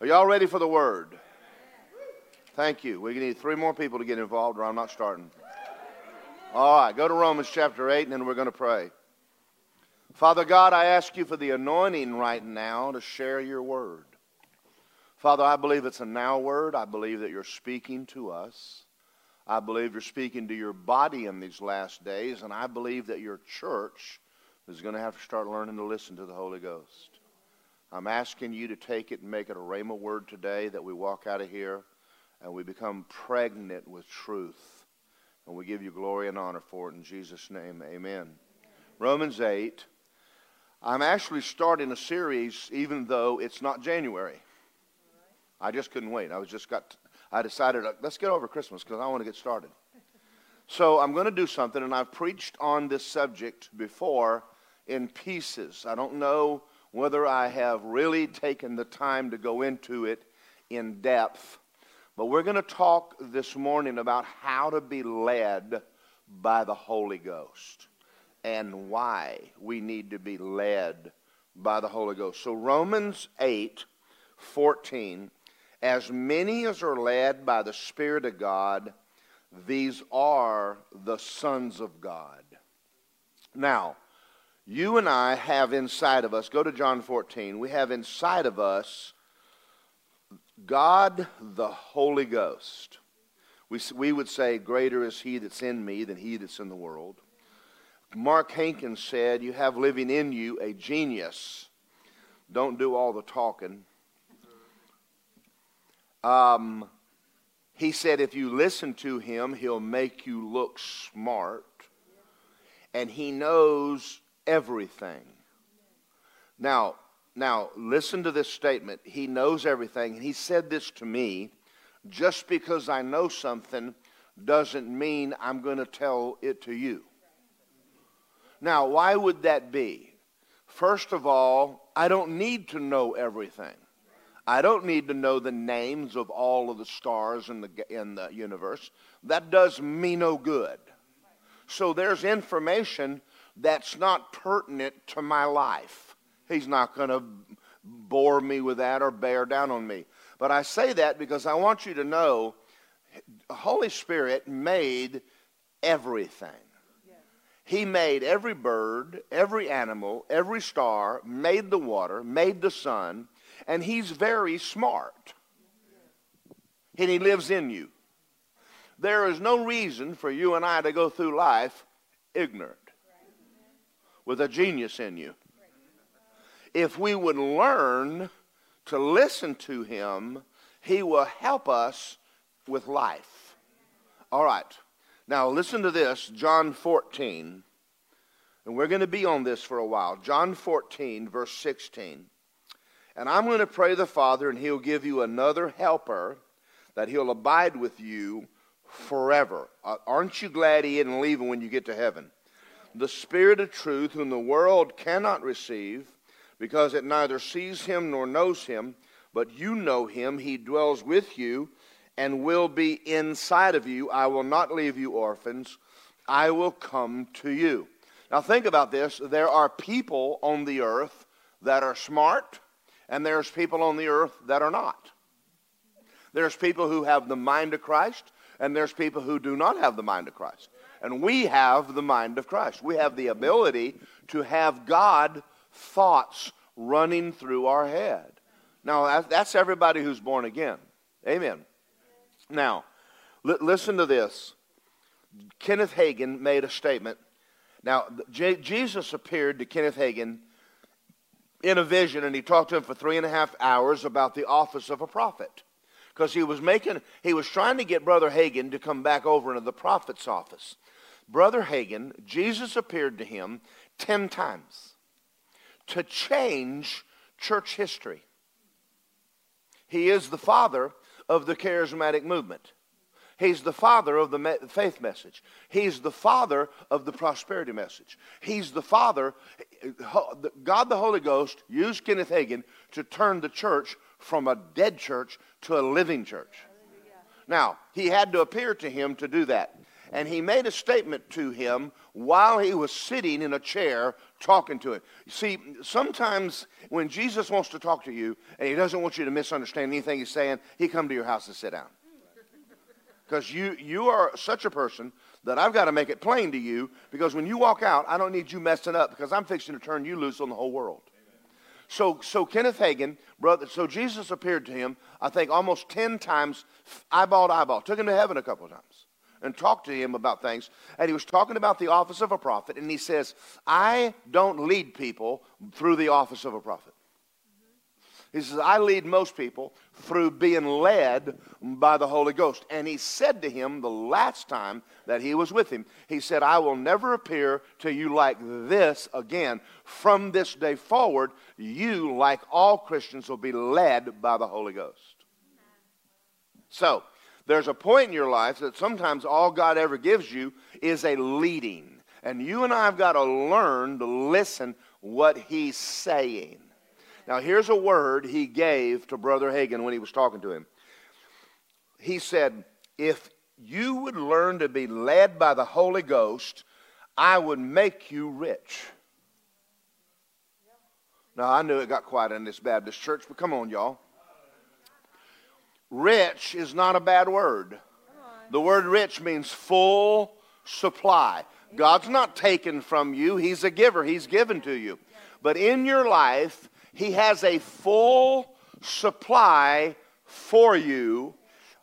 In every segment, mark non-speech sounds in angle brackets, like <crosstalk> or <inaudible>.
Are y'all ready for the word? Thank you. We need three more people to get involved, or I'm not starting. All right, go to Romans chapter 8, and then we're going to pray. Father God, I ask you for the anointing right now to share your word. Father, I believe it's a now word. I believe that you're speaking to us. I believe you're speaking to your body in these last days, and I believe that your church is going to have to start learning to listen to the Holy Ghost. I'm asking you to take it and make it a rhema word today that we walk out of here and we become pregnant with truth. And we give you glory and honor for it in Jesus' name. Amen. Romans 8. I'm actually starting a series even though it's not January. I just couldn't wait. I was just got I decided let's get over Christmas because I want to get started. So I'm going to do something and I've preached on this subject before in pieces. I don't know whether I have really taken the time to go into it in depth. But we're going to talk this morning about how to be led by the Holy Ghost and why we need to be led by the Holy Ghost. So, Romans 8 14, as many as are led by the Spirit of God, these are the sons of God. Now, you and I have inside of us, go to John 14, we have inside of us God the Holy Ghost. We, we would say, Greater is He that's in me than He that's in the world. Mark Hankins said, You have living in you a genius. Don't do all the talking. Um, he said, If you listen to Him, He'll make you look smart. And He knows everything. Now, now listen to this statement. He knows everything. And He said this to me. Just because I know something doesn't mean I'm going to tell it to you. Now, why would that be? First of all, I don't need to know everything. I don't need to know the names of all of the stars in the, in the universe. That does me no good. So there's information that's not pertinent to my life. He's not going to bore me with that or bear down on me. But I say that because I want you to know the Holy Spirit made everything. He made every bird, every animal, every star, made the water, made the sun, and He's very smart. And He lives in you. There is no reason for you and I to go through life ignorant with a genius in you. If we would learn to listen to him, he will help us with life. All right. Now, listen to this John 14. And we're going to be on this for a while. John 14, verse 16. And I'm going to pray the Father, and he'll give you another helper that he'll abide with you forever. Uh, aren't you glad he isn't leaving when you get to heaven? The Spirit of truth, whom the world cannot receive, because it neither sees him nor knows him, but you know him. He dwells with you and will be inside of you. I will not leave you orphans. I will come to you. Now, think about this. There are people on the earth that are smart, and there's people on the earth that are not. There's people who have the mind of Christ, and there's people who do not have the mind of Christ. And we have the mind of Christ. We have the ability to have God thoughts running through our head. Now, that's everybody who's born again. Amen. Now, li- listen to this. Kenneth Hagin made a statement. Now, J- Jesus appeared to Kenneth Hagin in a vision, and he talked to him for three and a half hours about the office of a prophet. Because he was making, he was trying to get Brother Hagin to come back over into the prophet's office. Brother Hagin, Jesus appeared to him 10 times to change church history. He is the father of the charismatic movement. He's the father of the faith message. He's the father of the prosperity message. He's the father. God the Holy Ghost used Kenneth Hagin to turn the church from a dead church to a living church. Now, he had to appear to him to do that. And he made a statement to him while he was sitting in a chair talking to him. See, sometimes when Jesus wants to talk to you and he doesn't want you to misunderstand anything he's saying, he come to your house and sit down. <laughs> Because you, you are such a person that I've got to make it plain to you because when you walk out, I don't need you messing up because I'm fixing to turn you loose on the whole world. So, so Kenneth Hagin, brother, so Jesus appeared to him, I think almost 10 times, eyeball to eyeball. Took him to heaven a couple of times and talked to him about things. And he was talking about the office of a prophet. And he says, I don't lead people through the office of a prophet. He says, I lead most people through being led by the Holy Ghost. And he said to him the last time that he was with him, he said, I will never appear to you like this again. From this day forward, you, like all Christians, will be led by the Holy Ghost. So, there's a point in your life that sometimes all God ever gives you is a leading. And you and I have got to learn to listen what he's saying. Now, here's a word he gave to Brother Hagin when he was talking to him. He said, If you would learn to be led by the Holy Ghost, I would make you rich. Now, I knew it got quiet in this Baptist church, but come on, y'all. Rich is not a bad word. The word rich means full supply. God's not taken from you, He's a giver, He's given to you. But in your life, he has a full supply for you,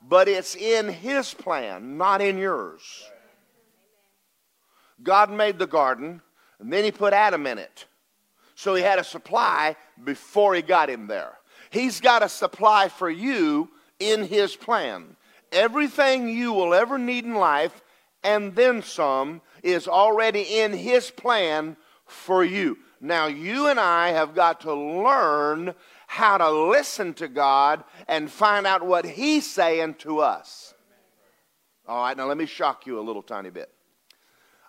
but it's in His plan, not in yours. God made the garden, and then He put Adam in it. So He had a supply before He got him there. He's got a supply for you in His plan. Everything you will ever need in life, and then some, is already in His plan for you. Now, you and I have got to learn how to listen to God and find out what He's saying to us. All right, now let me shock you a little tiny bit.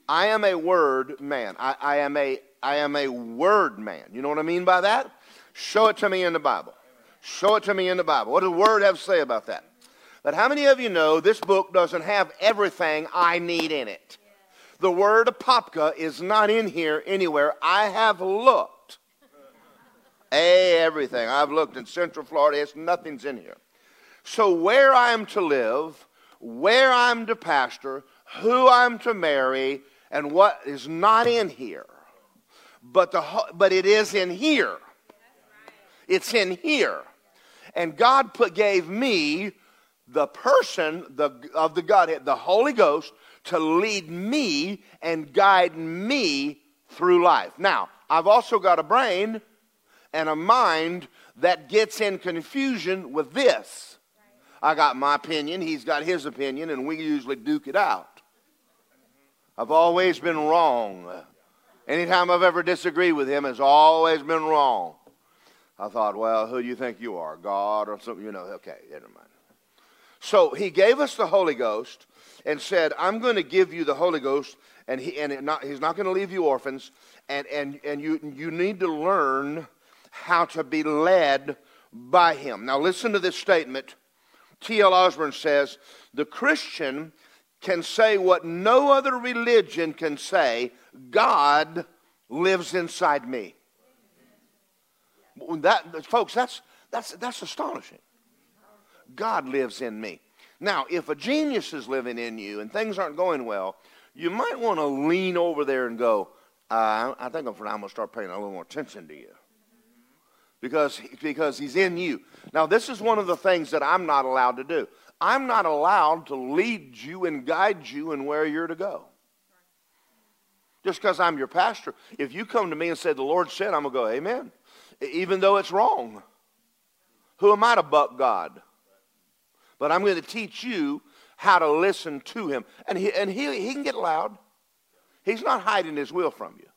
I am a word man. I, I, am a I am a word man. You know what I mean by that? Show it to me in the Bible. Show it to me in the Bible. What does the word have to say about that? But how many of you know this book doesn't have everything I need in it? The word apopka is not in here anywhere. I have looked. Hey, everything. I've looked in Central Florida. It's nothing's in here. So where I'm to live, where I'm to pastor, who I'm to marry, and what is not in here. But, the, but it is in here. It's in here. And God put, gave me the person the, of the Godhead, the Holy Ghost, to lead me and guide me through life. Now, I've also got a brain and a mind that gets in confusion with this. I got my opinion, he's got his opinion, and we usually duke it out. I've always been wrong. Anytime I've ever disagreed with him, has always been wrong. I thought, well, who do you think you are, God or something? You know, okay, never mind. So he gave us the Holy Ghost and said, I'm going to give you the Holy Ghost, and, he, and not, he's not going to leave you orphans, and, and, and you, you need to learn how to be led by him. Now, listen to this statement. T.L. Osborn says, The Christian can say what no other religion can say God lives inside me. That, folks, that's, that's, that's astonishing. God lives in me. Now, if a genius is living in you and things aren't going well, you might want to lean over there and go, uh, I think I'm, I'm going to start paying a little more attention to you. Because, because he's in you. Now, this is one of the things that I'm not allowed to do. I'm not allowed to lead you and guide you in where you're to go. Just because I'm your pastor. If you come to me and say, The Lord said, I'm going to go, Amen. Even though it's wrong. Who am I to buck God? but I'm going to teach you how to listen to him. And he, and he, he can get loud. He's not hiding his will from you.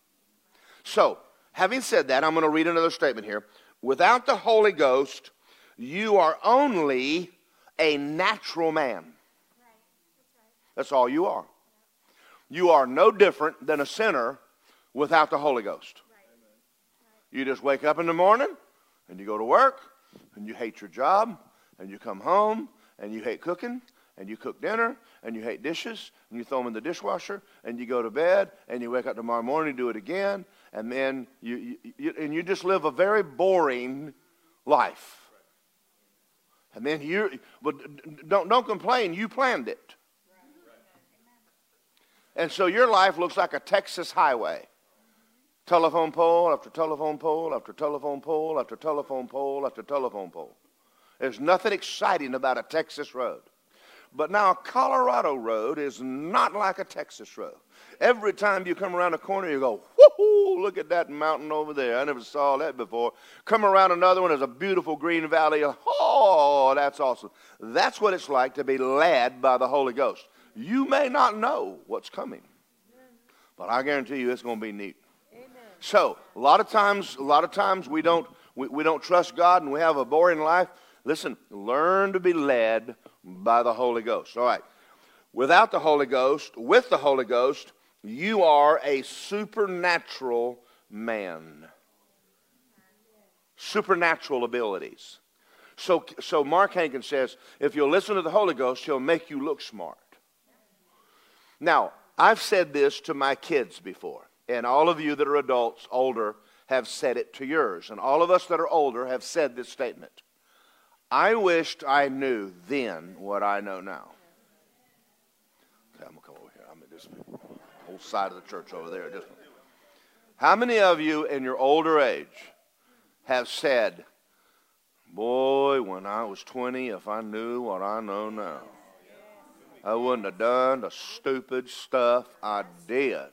So, having said that, I'm going to read another statement here. Without the Holy Ghost, you are only a natural man. That's all you are. You are no different than a sinner without the Holy Ghost. You just wake up in the morning and you go to work and you hate your job and you come home and you hate cooking and you cook dinner and you hate dishes and you throw them in the dishwasher and you go to bed and you wake up tomorrow morning and do it again and then you, you, you and you just live a very boring life. And then you, but don't don't complain. You planned it. And so your life looks like a Texas highway. Telephone pole after telephone pole after telephone pole after telephone pole after telephone pole. There's nothing exciting about a Texas road. But now a Colorado road is not like a Texas road. Every time you come around a corner, you go, whoo, look at that mountain over there. I never saw that before. Come around another one, there's a beautiful green valley. Oh, that's awesome. That's what it's like to be led by the Holy Ghost. You may not know what's coming, but I guarantee you it's going to be neat. So, a lot of times, a lot of times we don't, we, we don't trust God and we have a boring life. Listen, learn to be led by the Holy Ghost. All right. Without the Holy Ghost, with the Holy Ghost, you are a supernatural man. Supernatural abilities. So, so Mark Hankins says, if you'll listen to the Holy Ghost, he'll make you look smart. Now, I've said this to my kids before, and all of you that are adults, older, have said it to yours, and all of us that are older have said this statement. I wished I knew then what I know now. Okay, I'm gonna come over here. I'm at this whole side of the church over there. Just how many of you in your older age have said, "Boy, when I was 20, if I knew what I know now." I wouldn't have done the stupid stuff I did.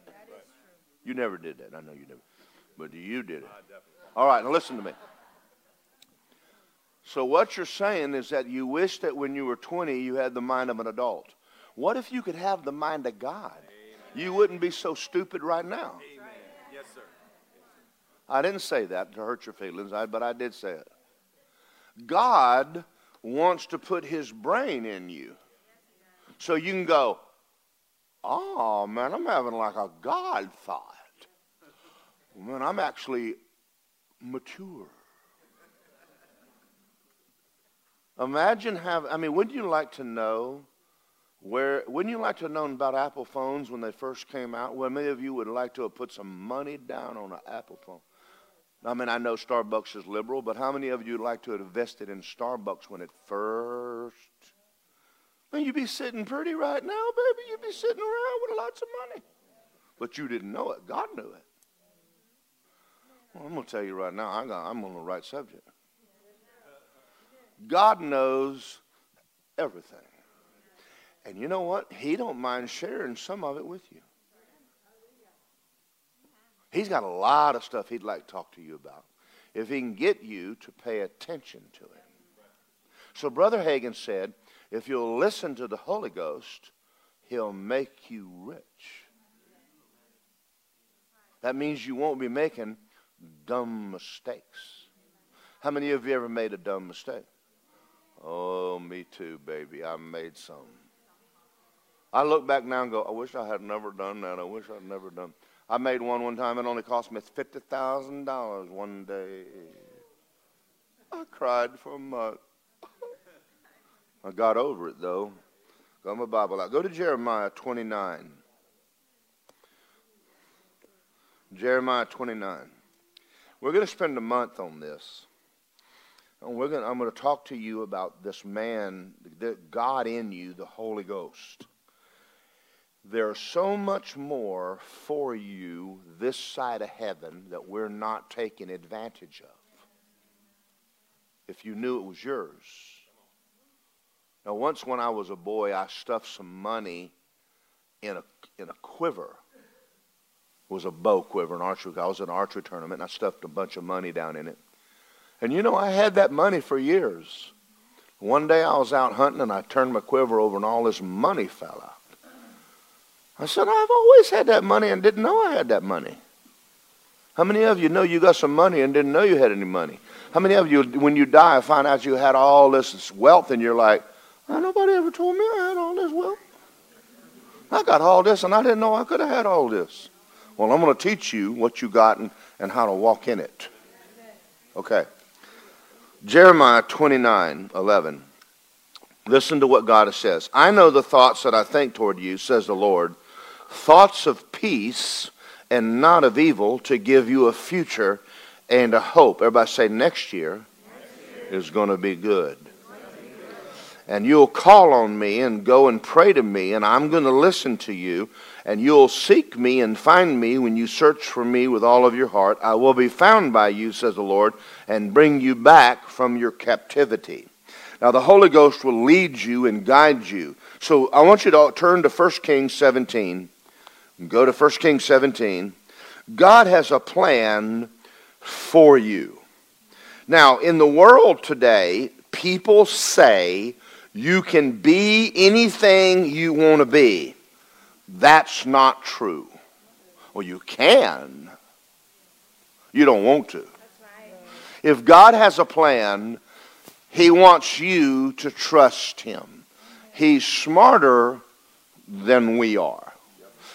You never did that. I know you did. But you did it. All right, now listen to me. So, what you're saying is that you wish that when you were 20, you had the mind of an adult. What if you could have the mind of God? You wouldn't be so stupid right now. Yes, sir. I didn't say that to hurt your feelings, but I did say it. God wants to put his brain in you. So you can go, oh man, I'm having like a God thought. Man, I'm actually mature. Imagine having, I mean, wouldn't you like to know where, wouldn't you like to have known about Apple phones when they first came out? Well, many of you would like to have put some money down on an Apple phone. I mean, I know Starbucks is liberal, but how many of you would like to have invested in Starbucks when it first You'd be sitting pretty right now, baby. You'd be sitting around with lots of money. But you didn't know it. God knew it. Well, I'm going to tell you right now, I am on the right subject. God knows everything. And you know what? He don't mind sharing some of it with you. He's got a lot of stuff he'd like to talk to you about if he can get you to pay attention to him. So Brother Hagin said, if you'll listen to the Holy Ghost, He'll make you rich. That means you won't be making dumb mistakes. How many of you ever made a dumb mistake? Oh, me too, baby. I made some. I look back now and go, I wish I had never done that. I wish I'd never done. I made one one time. It only cost me fifty thousand dollars one day. I cried for a month. I got over it though. Got my Bible out. Go to Jeremiah 29. Jeremiah 29. We're going to spend a month on this. And we're going to, I'm going to talk to you about this man, the God in you, the Holy Ghost. There's so much more for you this side of heaven that we're not taking advantage of. If you knew it was yours. Now, once when I was a boy, I stuffed some money in a, in a quiver. It was a bow quiver, an archery. I was in an archery tournament, and I stuffed a bunch of money down in it. And you know, I had that money for years. One day I was out hunting, and I turned my quiver over, and all this money fell out. I said, I've always had that money and didn't know I had that money. How many of you know you got some money and didn't know you had any money? How many of you, when you die, find out you had all this wealth and you're like, nobody ever told me I had all this wealth. I got all this and I didn't know I could have had all this. Well, I'm going to teach you what you got and, and how to walk in it. Okay. Jeremiah 29 11. Listen to what God says. I know the thoughts that I think toward you, says the Lord, thoughts of peace and not of evil to give you a future and a hope. Everybody say next year, next year. is going to be good. And you'll call on me and go and pray to me, and I'm going to listen to you. And you'll seek me and find me when you search for me with all of your heart. I will be found by you, says the Lord, and bring you back from your captivity. Now, the Holy Ghost will lead you and guide you. So I want you to turn to 1 Kings 17. Go to 1 Kings 17. God has a plan for you. Now, in the world today, people say you can be anything you want to be. That's not true. Well, you can. You don't want to. If God has a plan, he wants you to trust him. He's smarter than we are.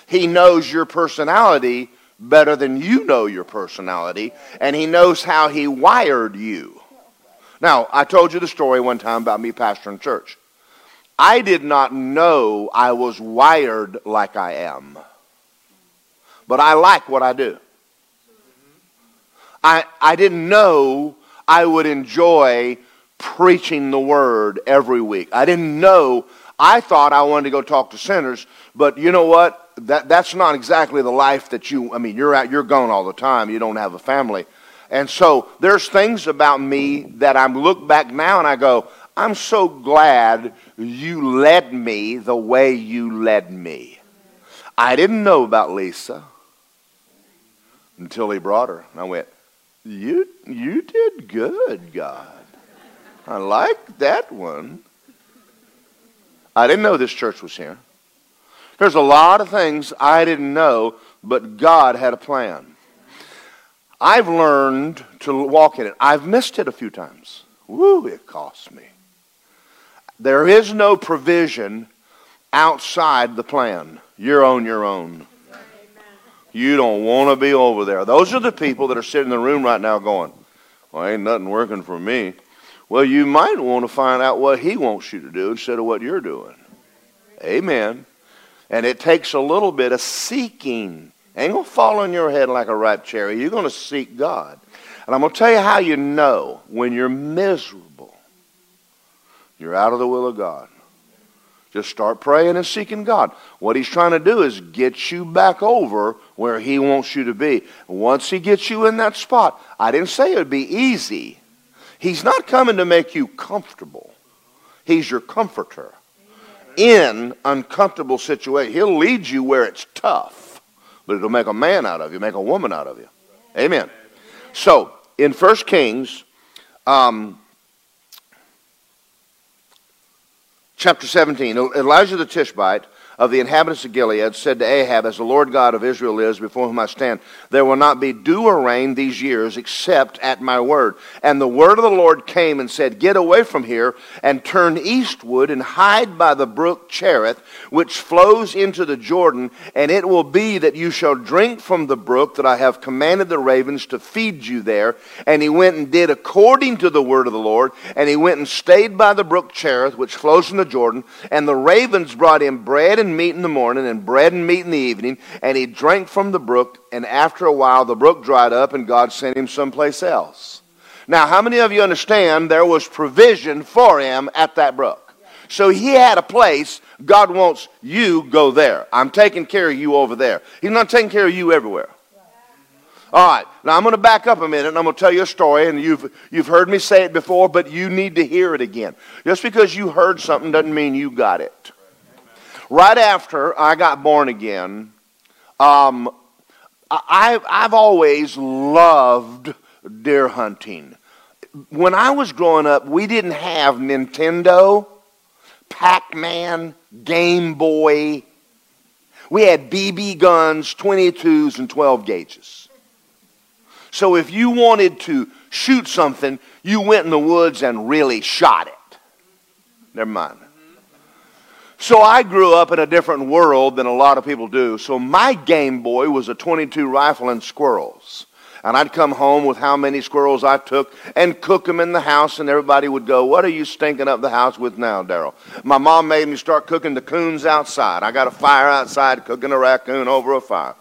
He knows your personality better than you know your personality, and he knows how he wired you. Now, I told you the story one time about me pastoring church. I did not know I was wired like I am, but I like what I do. I, I didn't know I would enjoy preaching the word every week. I didn't know. I thought I wanted to go talk to sinners, but you know what? That, that's not exactly the life that you, I mean, you're out, you're gone all the time. You don't have a family. And so there's things about me that I look back now and I go, I'm so glad you led me the way you led me. I didn't know about Lisa until he brought her. And I went, you, you did good, God. I like that one. I didn't know this church was here. There's a lot of things I didn't know, but God had a plan. I've learned to walk in it. I've missed it a few times. Woo, it cost me. There is no provision outside the plan. You're on your own. You don't want to be over there. Those are the people that are sitting in the room right now going, Well, ain't nothing working for me. Well, you might want to find out what he wants you to do instead of what you're doing. Amen. And it takes a little bit of seeking. Ain't going to fall on your head like a ripe cherry. You're going to seek God. And I'm going to tell you how you know when you're miserable, you're out of the will of God. Just start praying and seeking God. What he's trying to do is get you back over where he wants you to be. Once he gets you in that spot, I didn't say it would be easy. He's not coming to make you comfortable. He's your comforter. In uncomfortable situations, he'll lead you where it's tough, but it'll make a man out of you, make a woman out of you. Amen. So, in 1 Kings, um, chapter 17, Elijah the Tishbite of the inhabitants of Gilead said to Ahab, As the Lord God of Israel lives, before whom I stand, there will not be dew or rain these years except at my word. And the word of the Lord came and said, Get away from here and turn eastward and hide by the brook Cherith, which flows into the Jordan, and it will be that you shall drink from the brook that I have commanded the ravens to feed you there. And he went and did according to the word of the Lord, and he went and stayed by the brook Cherith, which flows from the Jordan, and the ravens brought him bread and and meat in the morning and bread and meat in the evening, and he drank from the brook, and after a while the brook dried up, and God sent him someplace else. Now, how many of you understand there was provision for him at that brook? So he had a place. God wants you go there. I'm taking care of you over there. He's not taking care of you everywhere. All right. Now I'm going to back up a minute and I'm going to tell you a story. And you've, you've heard me say it before, but you need to hear it again. Just because you heard something doesn't mean you got it right after I got born again, um, I, I've always loved deer hunting. When I was growing up, we didn't have Nintendo, Pac Man, Game Boy. We had BB guns, 22s, and 12 gauges. So if you wanted to shoot something, you went in the woods and really shot it. Never mind. So I grew up in a different world than a lot of people do. So my Game Boy was a 22 rifle and squirrels. And I'd come home with how many squirrels I took and cook them in the house, and everybody would go, What are you stinking up the house with now, Daryl? My mom made me start cooking the coons outside. I got a fire outside, cooking a raccoon over a fire.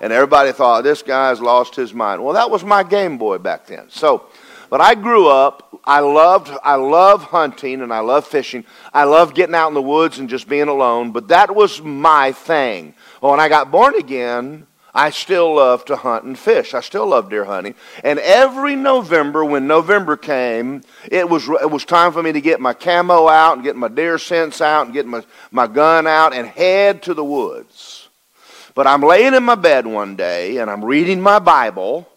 And everybody thought, This guy's lost his mind. Well, that was my Game Boy back then. So, but I grew up, I loved, I love hunting and I love fishing. I love getting out in the woods and just being alone, but that was my thing. Well, when I got born again, I still love to hunt and fish. I still love deer hunting. And every November, when November came, it was, it was time for me to get my camo out and get my deer scents out and get my, my gun out and head to the woods. But I'm laying in my bed one day and I'm reading my Bible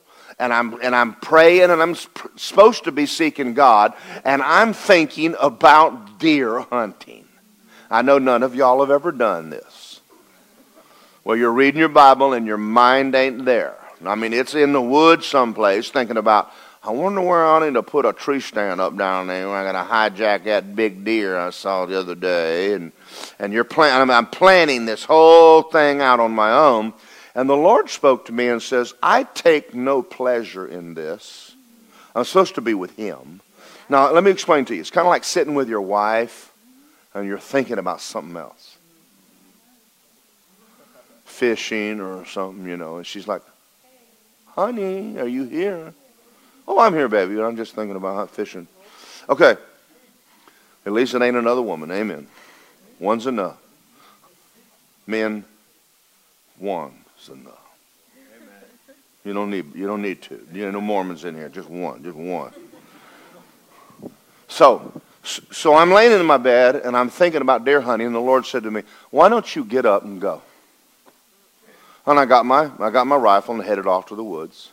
and I'm, and I'm praying and I'm sp- supposed to be seeking God and I'm thinking about deer hunting. I know none of y'all have ever done this. Well, you're reading your Bible and your mind ain't there. I mean, it's in the woods someplace thinking about, I wonder where I need to put a tree stand up down there. I'm going to hijack that big deer I saw the other day. And, and you're plan- I'm planning this whole thing out on my own. And the Lord spoke to me and says, I take no pleasure in this. I'm supposed to be with Him. Now, let me explain to you. It's kind of like sitting with your wife and you're thinking about something else fishing or something, you know. And she's like, honey, are you here? Oh, I'm here, baby. I'm just thinking about fishing. Okay. At least it ain't another woman. Amen. One's enough. Men, one's enough. You don't need you don't need two. You know, no Mormons in here. Just one. Just one. So so I'm laying in my bed and I'm thinking about deer hunting, and the Lord said to me, Why don't you get up and go? And I got my I got my rifle and headed off to the woods.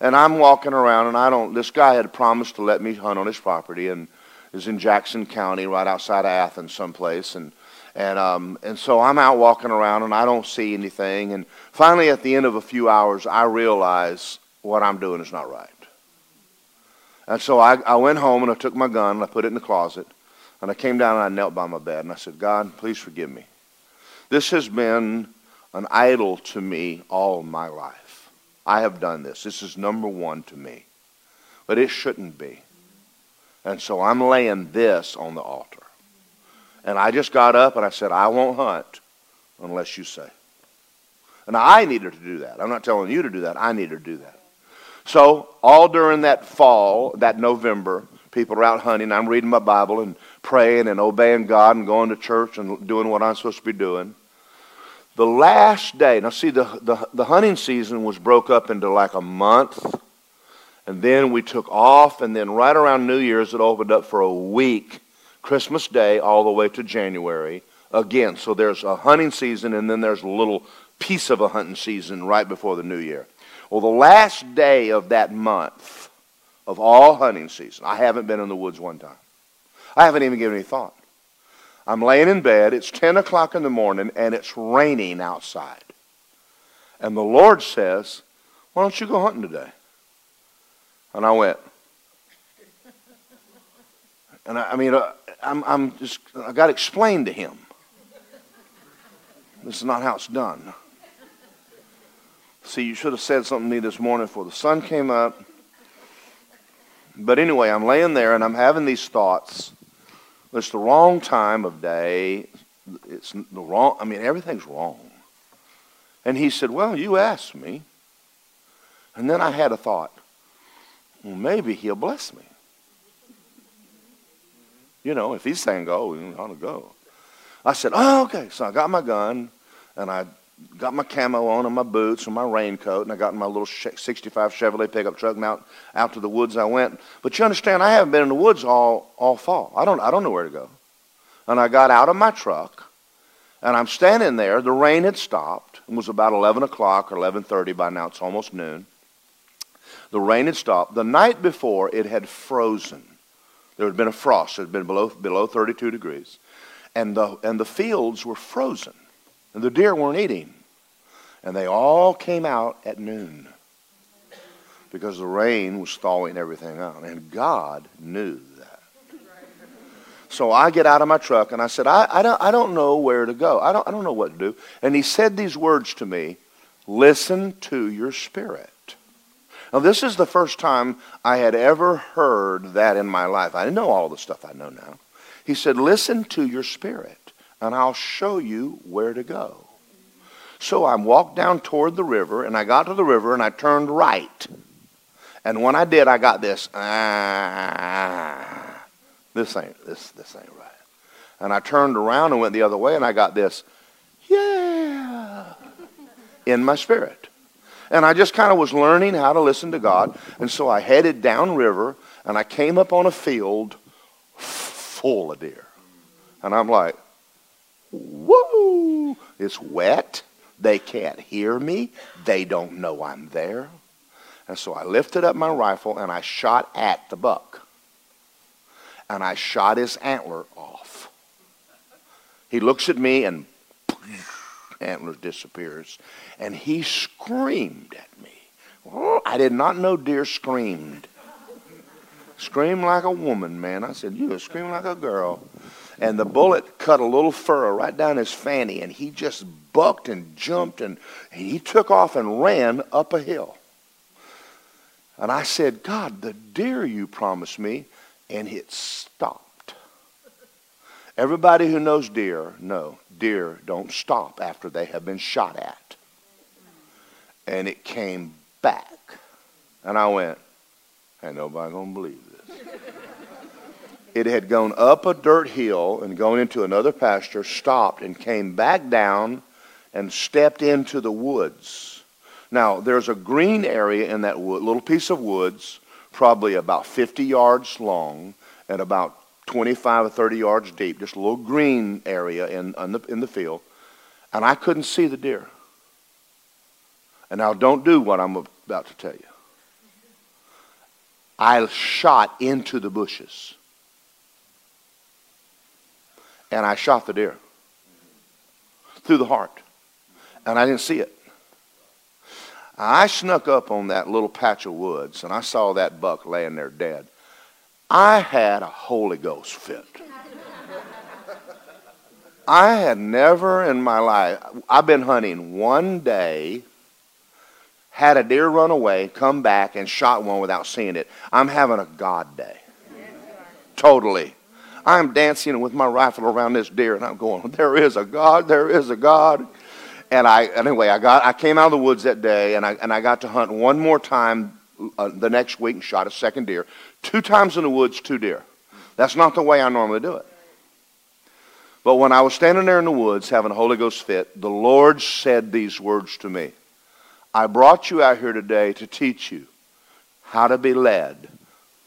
And I'm walking around and I don't this guy had promised to let me hunt on his property and is in Jackson County, right outside of Athens someplace and and um, and so I'm out walking around and I don't see anything. And finally, at the end of a few hours, I realize what I'm doing is not right. And so I, I went home and I took my gun and I put it in the closet. And I came down and I knelt by my bed and I said, God, please forgive me. This has been an idol to me all my life. I have done this. This is number one to me. But it shouldn't be. And so I'm laying this on the altar. And I just got up and I said, I won't hunt unless you say. And I needed to do that. I'm not telling you to do that. I needed to do that. So all during that fall, that November, people are out hunting. I'm reading my Bible and praying and obeying God and going to church and doing what I'm supposed to be doing the last day, now see, the, the, the hunting season was broke up into like a month, and then we took off, and then right around New Year's, it opened up for a week, Christmas Day, all the way to January. Again, so there's a hunting season, and then there's a little piece of a hunting season right before the new year. Well, the last day of that month of all hunting season, I haven't been in the woods one time. I haven't even given any thought. I'm laying in bed. It's 10 o'clock in the morning, and it's raining outside. And the Lord says, Why don't you go hunting today? And I went. And I, I mean, uh, I'm, I'm just, I got to explain to him. This is not how it's done. See, you should have said something to me this morning before the sun came up. But anyway, I'm laying there and I'm having these thoughts. It's the wrong time of day. It's the wrong, I mean, everything's wrong. And he said, Well, you asked me. And then I had a thought, well, maybe he'll bless me. You know, if he's saying go, we ought to go. I said, Oh, okay. So I got my gun and I got my camo on and my boots and my raincoat, and I got in my little 65 Chevrolet pickup truck, and out, out to the woods I went. But you understand, I haven't been in the woods all, all fall. I don't, I don't know where to go. And I got out of my truck, and I'm standing there. The rain had stopped. It was about 11 o'clock or 11.30 by now. It's almost noon. The rain had stopped. The night before, it had frozen. There had been a frost. It had been below, below 32 degrees. And the, and the fields were frozen. And the deer weren't eating. And they all came out at noon because the rain was thawing everything out. And God knew that. So I get out of my truck and I said, I, I, don't, I don't know where to go. I don't, I don't know what to do. And he said these words to me listen to your spirit. Now, this is the first time I had ever heard that in my life. I didn't know all the stuff I know now. He said, Listen to your spirit, and I'll show you where to go. So I walked down toward the river, and I got to the river, and I turned right. And when I did, I got this, ah, this ain't, this, this ain't right. And I turned around and went the other way, and I got this, yeah, in my spirit. And I just kind of was learning how to listen to God. And so I headed downriver, and I came up on a field full of deer. And I'm like, woo, it's wet. They can't hear me. They don't know I'm there. And so I lifted up my rifle and I shot at the buck. And I shot his antler off. He looks at me and antler disappears. And he screamed at me. I did not know deer screamed. Screamed like a woman, man. I said, You scream like a girl. And the bullet cut a little furrow right down his fanny, and he just bucked and jumped, and he took off and ran up a hill. And I said, God, the deer you promised me, and it stopped. Everybody who knows deer know deer don't stop after they have been shot at. And it came back. And I went, ain't nobody gonna believe this. it had gone up a dirt hill and gone into another pasture, stopped, and came back down and stepped into the woods now, there's a green area in that wood, little piece of woods, probably about 50 yards long and about 25 or 30 yards deep, just a little green area in, in, the, in the field. And I couldn't see the deer. And now, don't do what I'm about to tell you. I shot into the bushes. And I shot the deer through the heart. And I didn't see it. I snuck up on that little patch of woods and I saw that buck laying there dead. I had a Holy Ghost fit. I had never in my life, I've been hunting one day, had a deer run away, come back, and shot one without seeing it. I'm having a God day. Totally. I'm dancing with my rifle around this deer, and I'm going, There is a God, there is a God. And I, anyway, I got, I came out of the woods that day, and I, and I got to hunt one more time uh, the next week and shot a second deer. Two times in the woods, two deer. That's not the way I normally do it. But when I was standing there in the woods having a Holy Ghost fit, the Lord said these words to me. I brought you out here today to teach you how to be led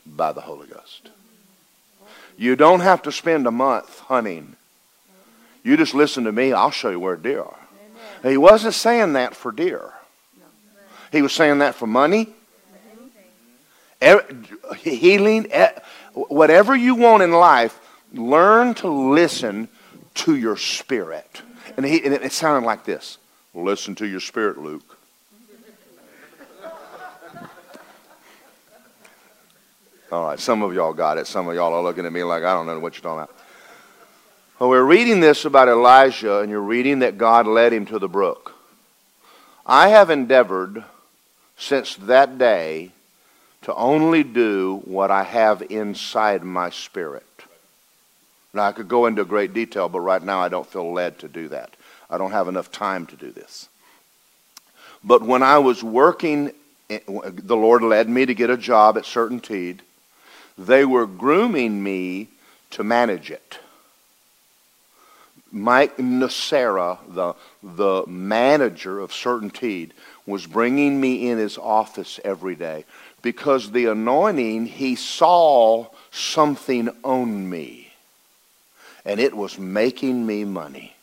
by the Holy Ghost. You don't have to spend a month hunting. You just listen to me, I'll show you where deer are. He wasn't saying that for deer. He was saying that for money, healing, whatever you want in life, learn to listen to your spirit. And, he, and it sounded like this Listen to your spirit, Luke. All right, some of y'all got it. Some of y'all are looking at me like I don't know what you're talking about. Well, we're reading this about Elijah, and you're reading that God led him to the brook. I have endeavored since that day to only do what I have inside my spirit. Now, I could go into great detail, but right now I don't feel led to do that. I don't have enough time to do this. But when I was working, eh, the Lord led me to get a job at CertainTeed. They were grooming me to manage it. Mike Nocera, the, the manager of CertainTeed, was bringing me in his office every day because the anointing, he saw something on me and it was making me money.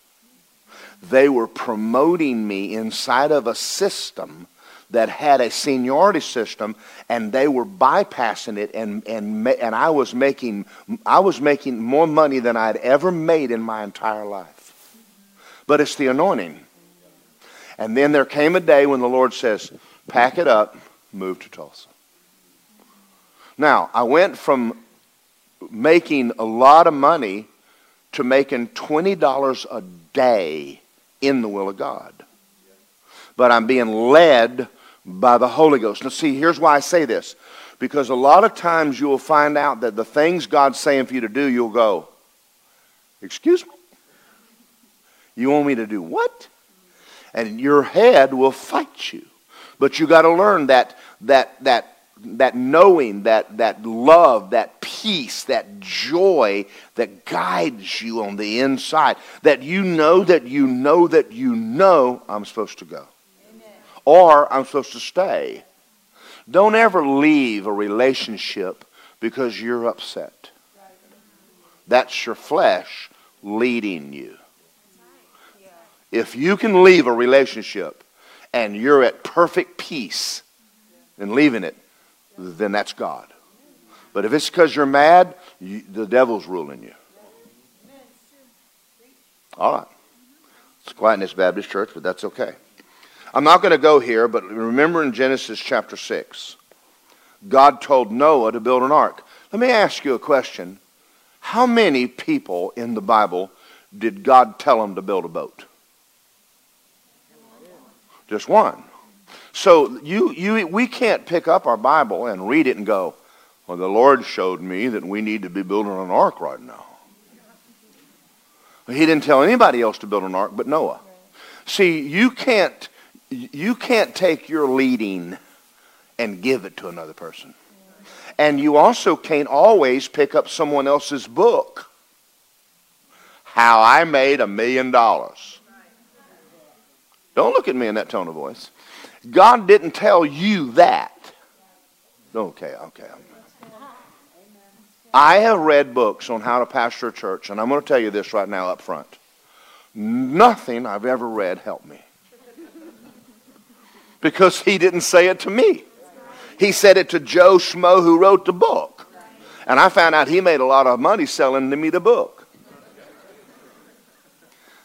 They were promoting me inside of a system that had a seniority system and they were bypassing it and, and, and I, was making, I was making more money than I'd ever made in my entire life. But it's the anointing. And then there came a day when the Lord says, pack it up, move to Tulsa. Now, I went from making a lot of money to making $20 a day in the will of God. But I'm being led By the Holy Ghost. Now, see, here's why I say this. Because a lot of times you'll find out that the things God's saying for you to do, you'll go, Excuse me? You want me to do what? And your head will fight you. But you got to learn that, that, that, that knowing, that, that love, that peace, that joy that guides you on the inside. That you know that you know that you know I'm supposed to go. Amen. Or I'm supposed to stay. Don't ever leave a relationship because you're upset. That's your flesh leading you. If you can leave a relationship and you're at perfect peace in leaving it, then that's God. But if it's because you're mad, you, the devil's ruling you. All right. It's quiet in this Baptist church, but that's okay. I'm not going to go here, but remember in Genesis chapter 6, God told Noah to build an ark. Let me ask you a question. How many people in the Bible did God tell them to build a boat? Just one. So you, you, we can't pick up our Bible and read it and go, well, the Lord showed me that we need to be building an ark right now. He didn't tell anybody else to build an ark but Noah. See, you can't, you can't take your leading and give it to another person. And you also can't always pick up someone else's book. How I made a million dollars. Don't look at me in that tone of voice. God didn't tell you that. Okay, okay. I have read books on how to pastor a church, and I'm going to tell you this right now up front. Nothing I've ever read helped me. Because he didn't say it to me. He said it to Joe Schmo who wrote the book. And I found out he made a lot of money selling me the book.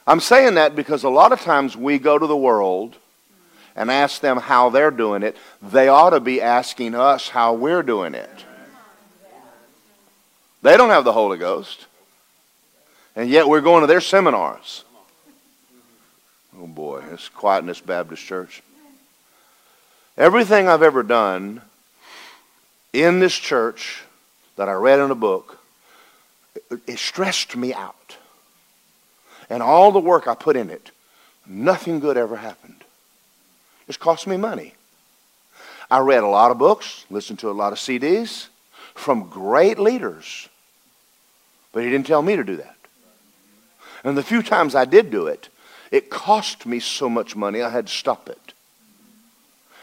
I'm saying that because a lot of times we go to the world and ask them how they're doing it. They ought to be asking us how we're doing it. They don't have the Holy Ghost. And yet we're going to their seminars. Oh boy, it's quiet in this Baptist church. Everything I've ever done in this church that I read in a book, it stressed me out. And all the work I put in it, nothing good ever happened. It's cost me money. I read a lot of books, listened to a lot of CDs from great leaders. But he didn't tell me to do that. And the few times I did do it, it cost me so much money I had to stop it.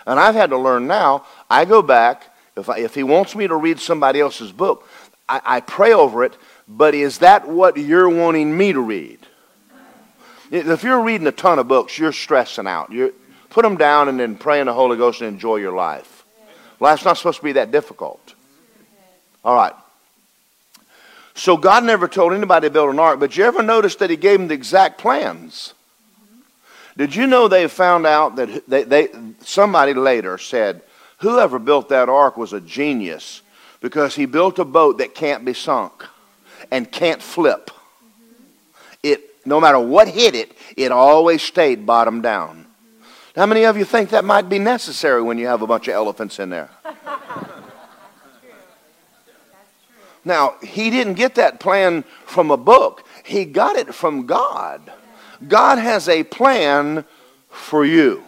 And I've had to learn now, I go back, if, I, if he wants me to read somebody else's book, I, I pray over it, but is that what you're wanting me to read? If you're reading a ton of books, you're stressing out. you put them down and then pray in the Holy Ghost and enjoy your life. Life's not supposed to be that difficult. All right. So God never told anybody to build an ark, but you ever notice that He gave them the exact plans? Did you know they found out that they, they, somebody later said, whoever built that ark was a genius because he built a boat that can't be sunk and can't flip. It, no matter what hit it, it always stayed bottom down. How many of you think that might be necessary when you have a bunch of elephants in there? Now, he didn't get that plan from a book. He got it from God. God has a plan for you.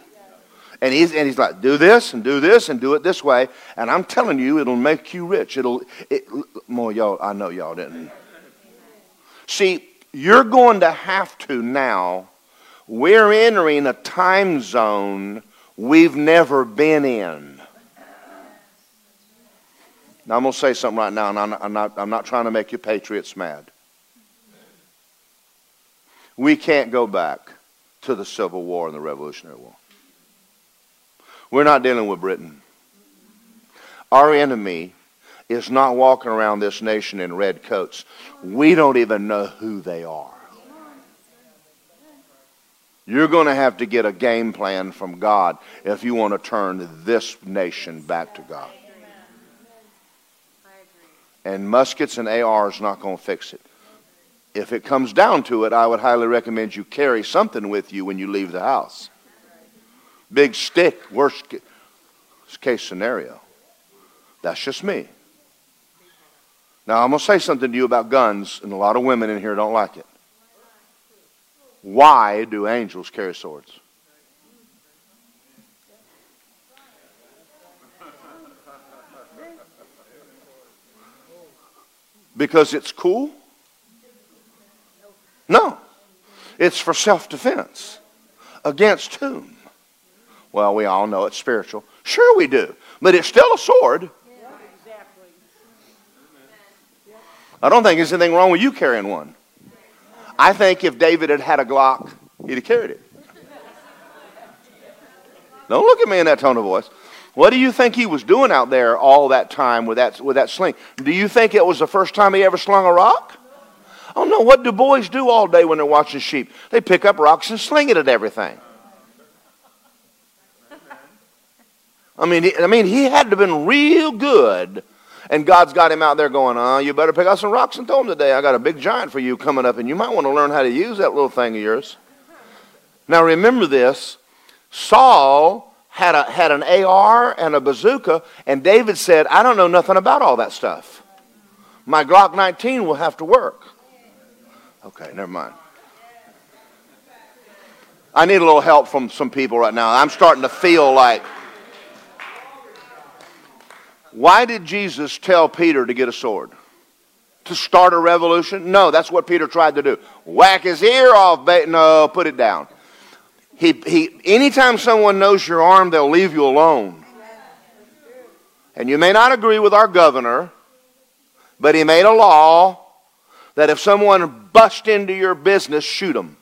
And he's, and he's like, do this and do this and do it this way. And I'm telling you, it'll make you rich. It'll, it, more y'all, I know y'all didn't. See, you're going to have to now. We're entering a time zone we've never been in. Now, I'm going to say something right now, and I'm not, I'm not, I'm not trying to make you patriots mad. We can't go back to the Civil War and the Revolutionary War. We're not dealing with Britain. Our enemy is not walking around this nation in red coats. We don't even know who they are. You're going to have to get a game plan from God if you want to turn this nation back to God. And muskets and ARs not going to fix it if it comes down to it, I would highly recommend you carry something with you when you leave the house. Big stick, worst. case scenario. That's just me. Now, I'm going to say something to you about guns, and a lot of women in here don't like it. Why do angels carry swords? Because it's cool? No. It's for self defense. Against whom? Well, we all know it's spiritual. Sure, we do. But it's still a sword. I don't think there's anything wrong with you carrying one. I think if David had had a Glock, he'd have carried it. Don't look at me in that tone of voice. What do you think he was doing out there all that time with that, with that sling? Do you think it was the first time he ever slung a rock? Oh no, what do boys do all day when they're watching sheep? They pick up rocks and sling it at everything. I mean, I mean, he had to have been real good and God's got him out there going, oh, you better pick out some rocks and throw them today. I got a big giant for you coming up, and you might want to learn how to use that little thing of yours. Now remember this. Saul had, a, had an AR and a bazooka, and David said, I don't know nothing about all that stuff. My Glock 19 will have to work. Okay, never mind. I need a little help from some people right now. I'm starting to feel like why did Jesus tell Peter to get a sword? To start a revolution? No, that's what Peter tried to do. Whack his ear off. No, put it down. He, he, anytime someone knows your arm, they'll leave you alone. And you may not agree with our governor, but he made a law that if someone bust into your business, shoot them.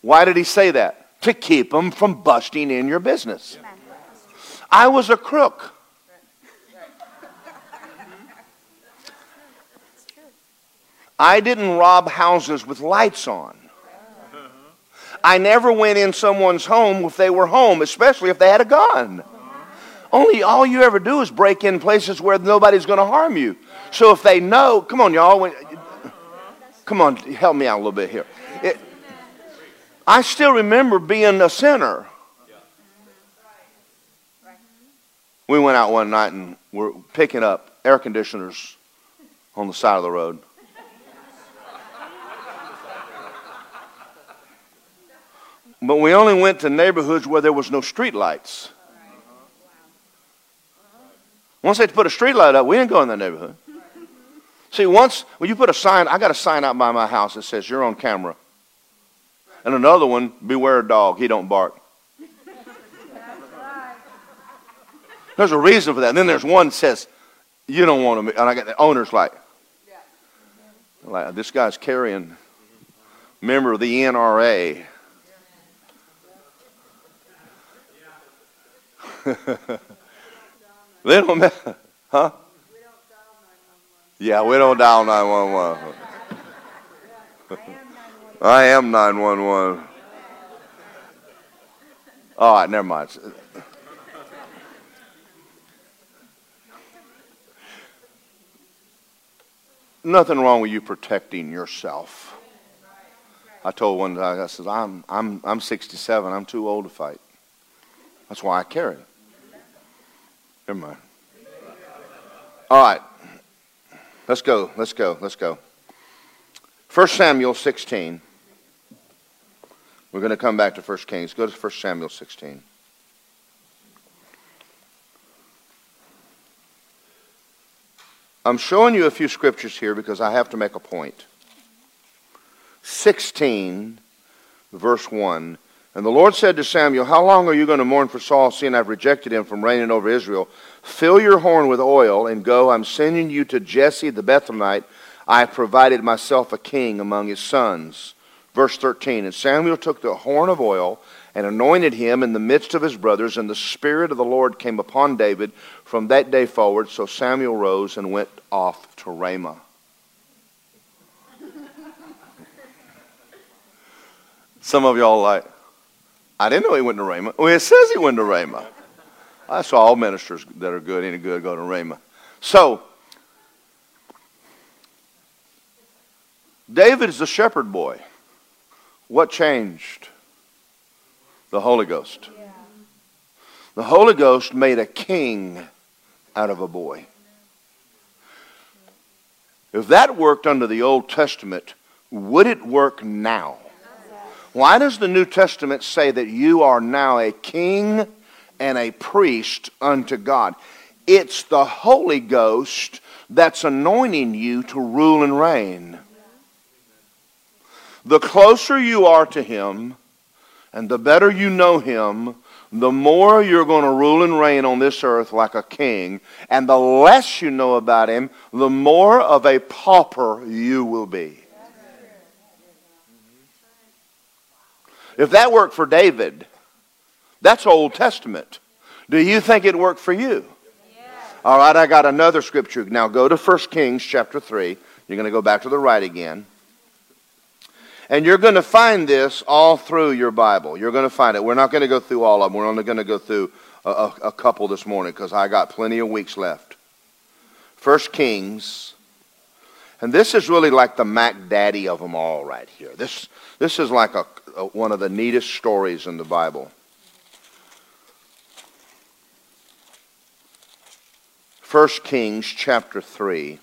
Why did he say that? To keep them from busting in your business. I was a crook. I didn't rob houses with lights on. I never went in someone's home if they were home, especially if they had a gun. Only all you ever do is break in places where nobody's going to harm you. So if they know, come on, y'all. Come on, help me out a little bit here. It, I still remember being a sinner. We went out one night and we're picking up air conditioners on the side of the road. But we only went to neighborhoods where there was no street lights. Once they put a street light up, we didn't go in that neighborhood. See, once when you put a sign, I got a sign out by my house that says you're on camera. And another one, beware a dog, he don't bark. There's a reason for that. And then there's one that says, you don't want to, and I got the owner's like, like this guy's carrying member of the NRA. <laughs> they don't, huh? Yeah, we don't dial 911. <laughs> I am 911. All right, never mind. Nothing wrong with you protecting yourself. I told one guy, I said, I'm, I'm, I'm 67. I'm too old to fight. That's why I carry. Never mind. All right. Let's go. Let's go. Let's go. 1 Samuel 16. We're going to come back to 1 Kings. Go to 1 Samuel 16. I'm showing you a few scriptures here because I have to make a point. 16, verse 1. And the Lord said to Samuel, How long are you going to mourn for Saul, seeing I've rejected him from reigning over Israel? Fill your horn with oil and go. I'm sending you to Jesse the Bethlehemite. I have provided myself a king among his sons. Verse 13. And Samuel took the horn of oil and anointed him in the midst of his brothers, and the Spirit of the Lord came upon David from that day forward. So Samuel rose and went off to Ramah. Some of y'all like, I didn't know he went to Ramah. Well, it says he went to Ramah. I saw all ministers that are good, any good, go to Ramah. So, David is a shepherd boy. What changed? The Holy Ghost. The Holy Ghost made a king out of a boy. If that worked under the Old Testament, would it work now? Why does the New Testament say that you are now a king and a priest unto God? It's the Holy Ghost that's anointing you to rule and reign. The closer you are to Him and the better you know Him, the more you're going to rule and reign on this earth like a king, and the less you know about him, the more of a pauper you will be. If that worked for David, that's Old Testament. Do you think it worked for you? All right, I got another scripture. Now go to 1 Kings chapter 3. You're going to go back to the right again. And you're going to find this all through your Bible. You're going to find it. We're not going to go through all of them. We're only going to go through a, a, a couple this morning because I got plenty of weeks left. First Kings. And this is really like the Mac Daddy of them all right here. This, this is like a, a one of the neatest stories in the Bible. First Kings chapter 3.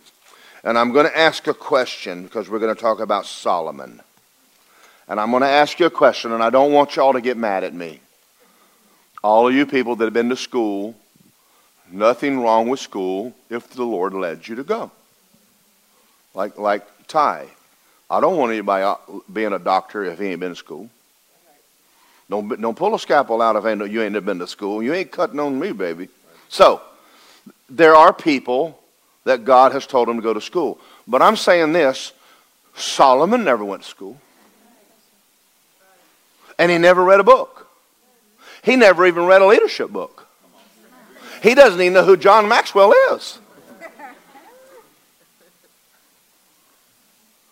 And I'm going to ask a question because we're going to talk about Solomon. And I'm going to ask you a question, and I don't want y'all to get mad at me. All of you people that have been to school, nothing wrong with school if the Lord led you to go. Like, like Ty. I don't want anybody being a doctor if he ain't been to school. Don't, don't pull a scalpel out if you ain't been to school. You ain't cutting on me, baby. So, there are people that God has told them to go to school. But I'm saying this Solomon never went to school and he never read a book. He never even read a leadership book. He doesn't even know who John Maxwell is.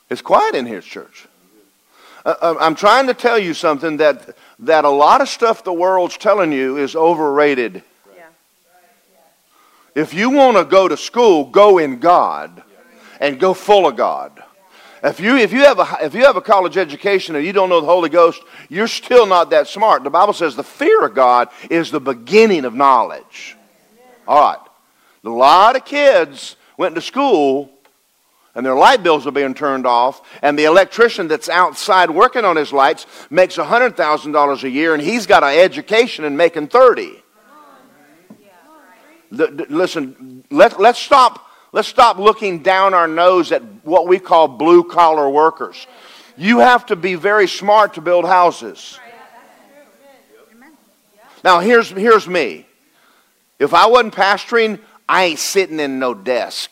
It's quiet in here, church. Uh, uh, I'm trying to tell you something that, that a lot of stuff the world's telling you is overrated. If you want to go to school, go in God and go full of God. If you, if, you have a, if you have a college education and you don't know the Holy Ghost, you're still not that smart. The Bible says the fear of God is the beginning of knowledge. All right. A lot of kids went to school and their light bills are being turned off, and the electrician that's outside working on his lights makes $100,000 a year, and he's got an education and making 30. Listen, let, let's stop Let's stop looking down our nose at what we call blue collar workers. You have to be very smart to build houses. Now, here's, here's me. If I wasn't pastoring, I ain't sitting in no desk.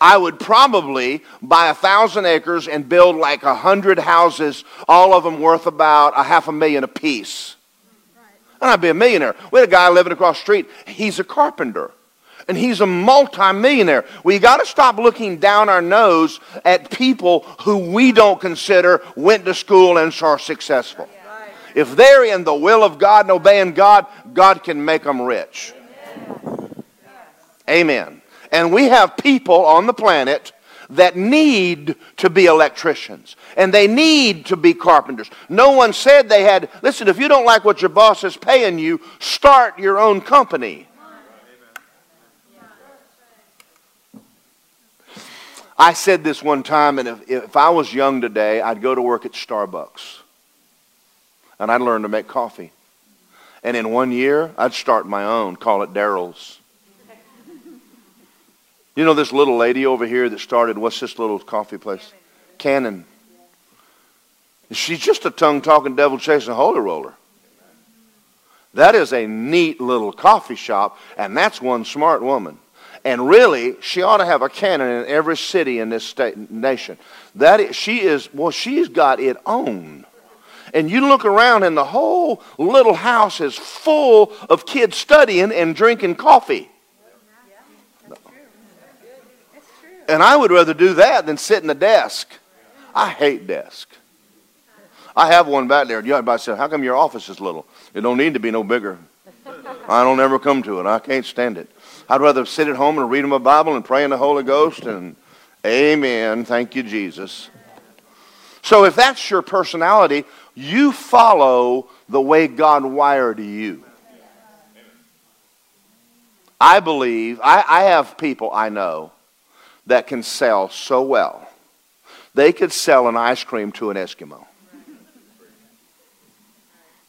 I would probably buy a thousand acres and build like a hundred houses, all of them worth about a half a million apiece. And I'd be a millionaire. We had a guy living across the street. He's a carpenter and he's a multimillionaire. We got to stop looking down our nose at people who we don't consider went to school and are successful. If they're in the will of God and obeying God, God can make them rich. Amen. And we have people on the planet that need to be electricians and they need to be carpenters. No one said they had, listen, if you don't like what your boss is paying you, start your own company. I said this one time, and if, if I was young today, I'd go to work at Starbucks. And I'd learn to make coffee. And in one year, I'd start my own, call it Daryl's. You know this little lady over here that started, what's this little coffee place? Cannon. She's just a tongue talking, devil chasing holy roller. That is a neat little coffee shop, and that's one smart woman. And really, she ought to have a cannon in every city in this state, nation. That is, she is, well, she's got it on. And you look around, and the whole little house is full of kids studying and drinking coffee. And I would rather do that than sit in a desk. I hate desk. I have one back there. Everybody said, How come your office is little? It don't need to be no bigger. I don't ever come to it. I can't stand it. I'd rather sit at home and read my Bible and pray in the Holy Ghost and amen. Thank you, Jesus. So if that's your personality, you follow the way God wired you. I believe, I, I have people I know that can sell so well. They could sell an ice cream to an Eskimo.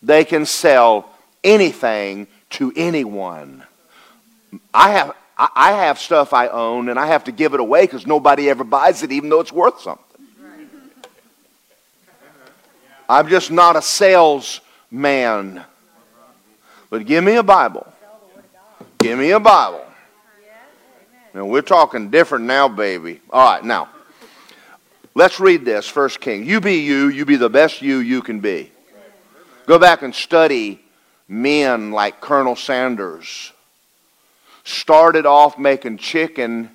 They can sell anything to anyone. I have, I have stuff I own and I have to give it away because nobody ever buys it, even though it's worth something. I'm just not a salesman. But give me a Bible. Give me a Bible. Now we're talking different now, baby. All right, now let's read this. First King. You be you. You be the best you you can be. Go back and study men like Colonel Sanders. Started off making chicken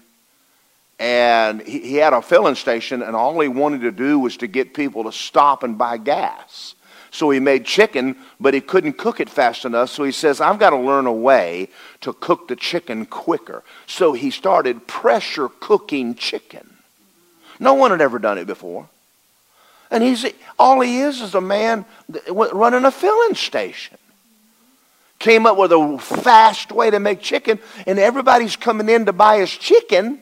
and he, he had a filling station, and all he wanted to do was to get people to stop and buy gas. So he made chicken, but he couldn't cook it fast enough. So he says, I've got to learn a way to cook the chicken quicker. So he started pressure cooking chicken. No one had ever done it before. And he's all he is is a man running a filling station. Came up with a fast way to make chicken, and everybody's coming in to buy his chicken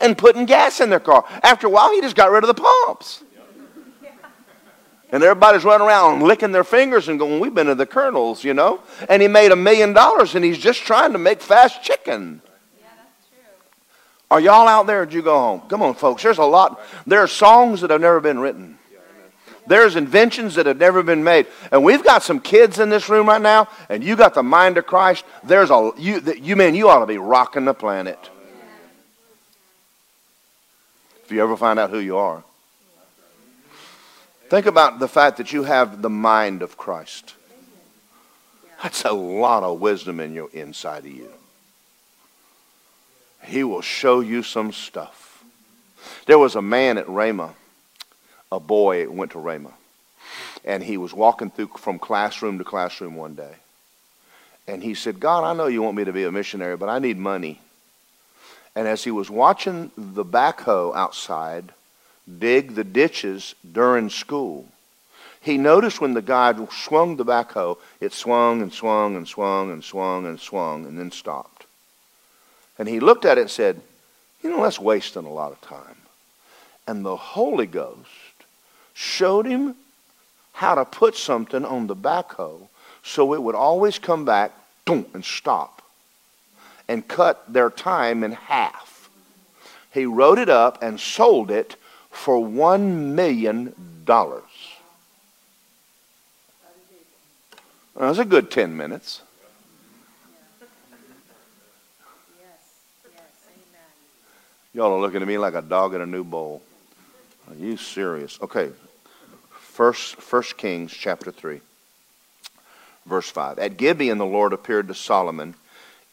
and putting gas in their car. After a while, he just got rid of the pumps. And everybody's running around licking their fingers and going, We've been to the Colonels, you know? And he made a million dollars and he's just trying to make fast chicken. Are y'all out there or did you go home? Come on, folks. There's a lot. There are songs that have never been written. There's inventions that have never been made. And we've got some kids in this room right now, and you got the mind of Christ. There's a you, you man, you ought to be rocking the planet if you ever find out who you are. Think about the fact that you have the mind of Christ. That's a lot of wisdom in your inside of you. He will show you some stuff. There was a man at Rhema, a boy went to Rhema, and he was walking through from classroom to classroom one day. And he said, God, I know you want me to be a missionary, but I need money. And as he was watching the backhoe outside dig the ditches during school, he noticed when the guy swung the backhoe, it swung and swung and swung and swung and swung and then stopped. And he looked at it and said, You know, that's wasting a lot of time. And the Holy Ghost showed him how to put something on the backhoe so it would always come back and stop and cut their time in half. He wrote it up and sold it for $1 million. That was a good 10 minutes. Y'all are looking at me like a dog in a new bowl. Are you serious? Okay. First, First Kings chapter 3, verse 5. At Gibeon, the Lord appeared to Solomon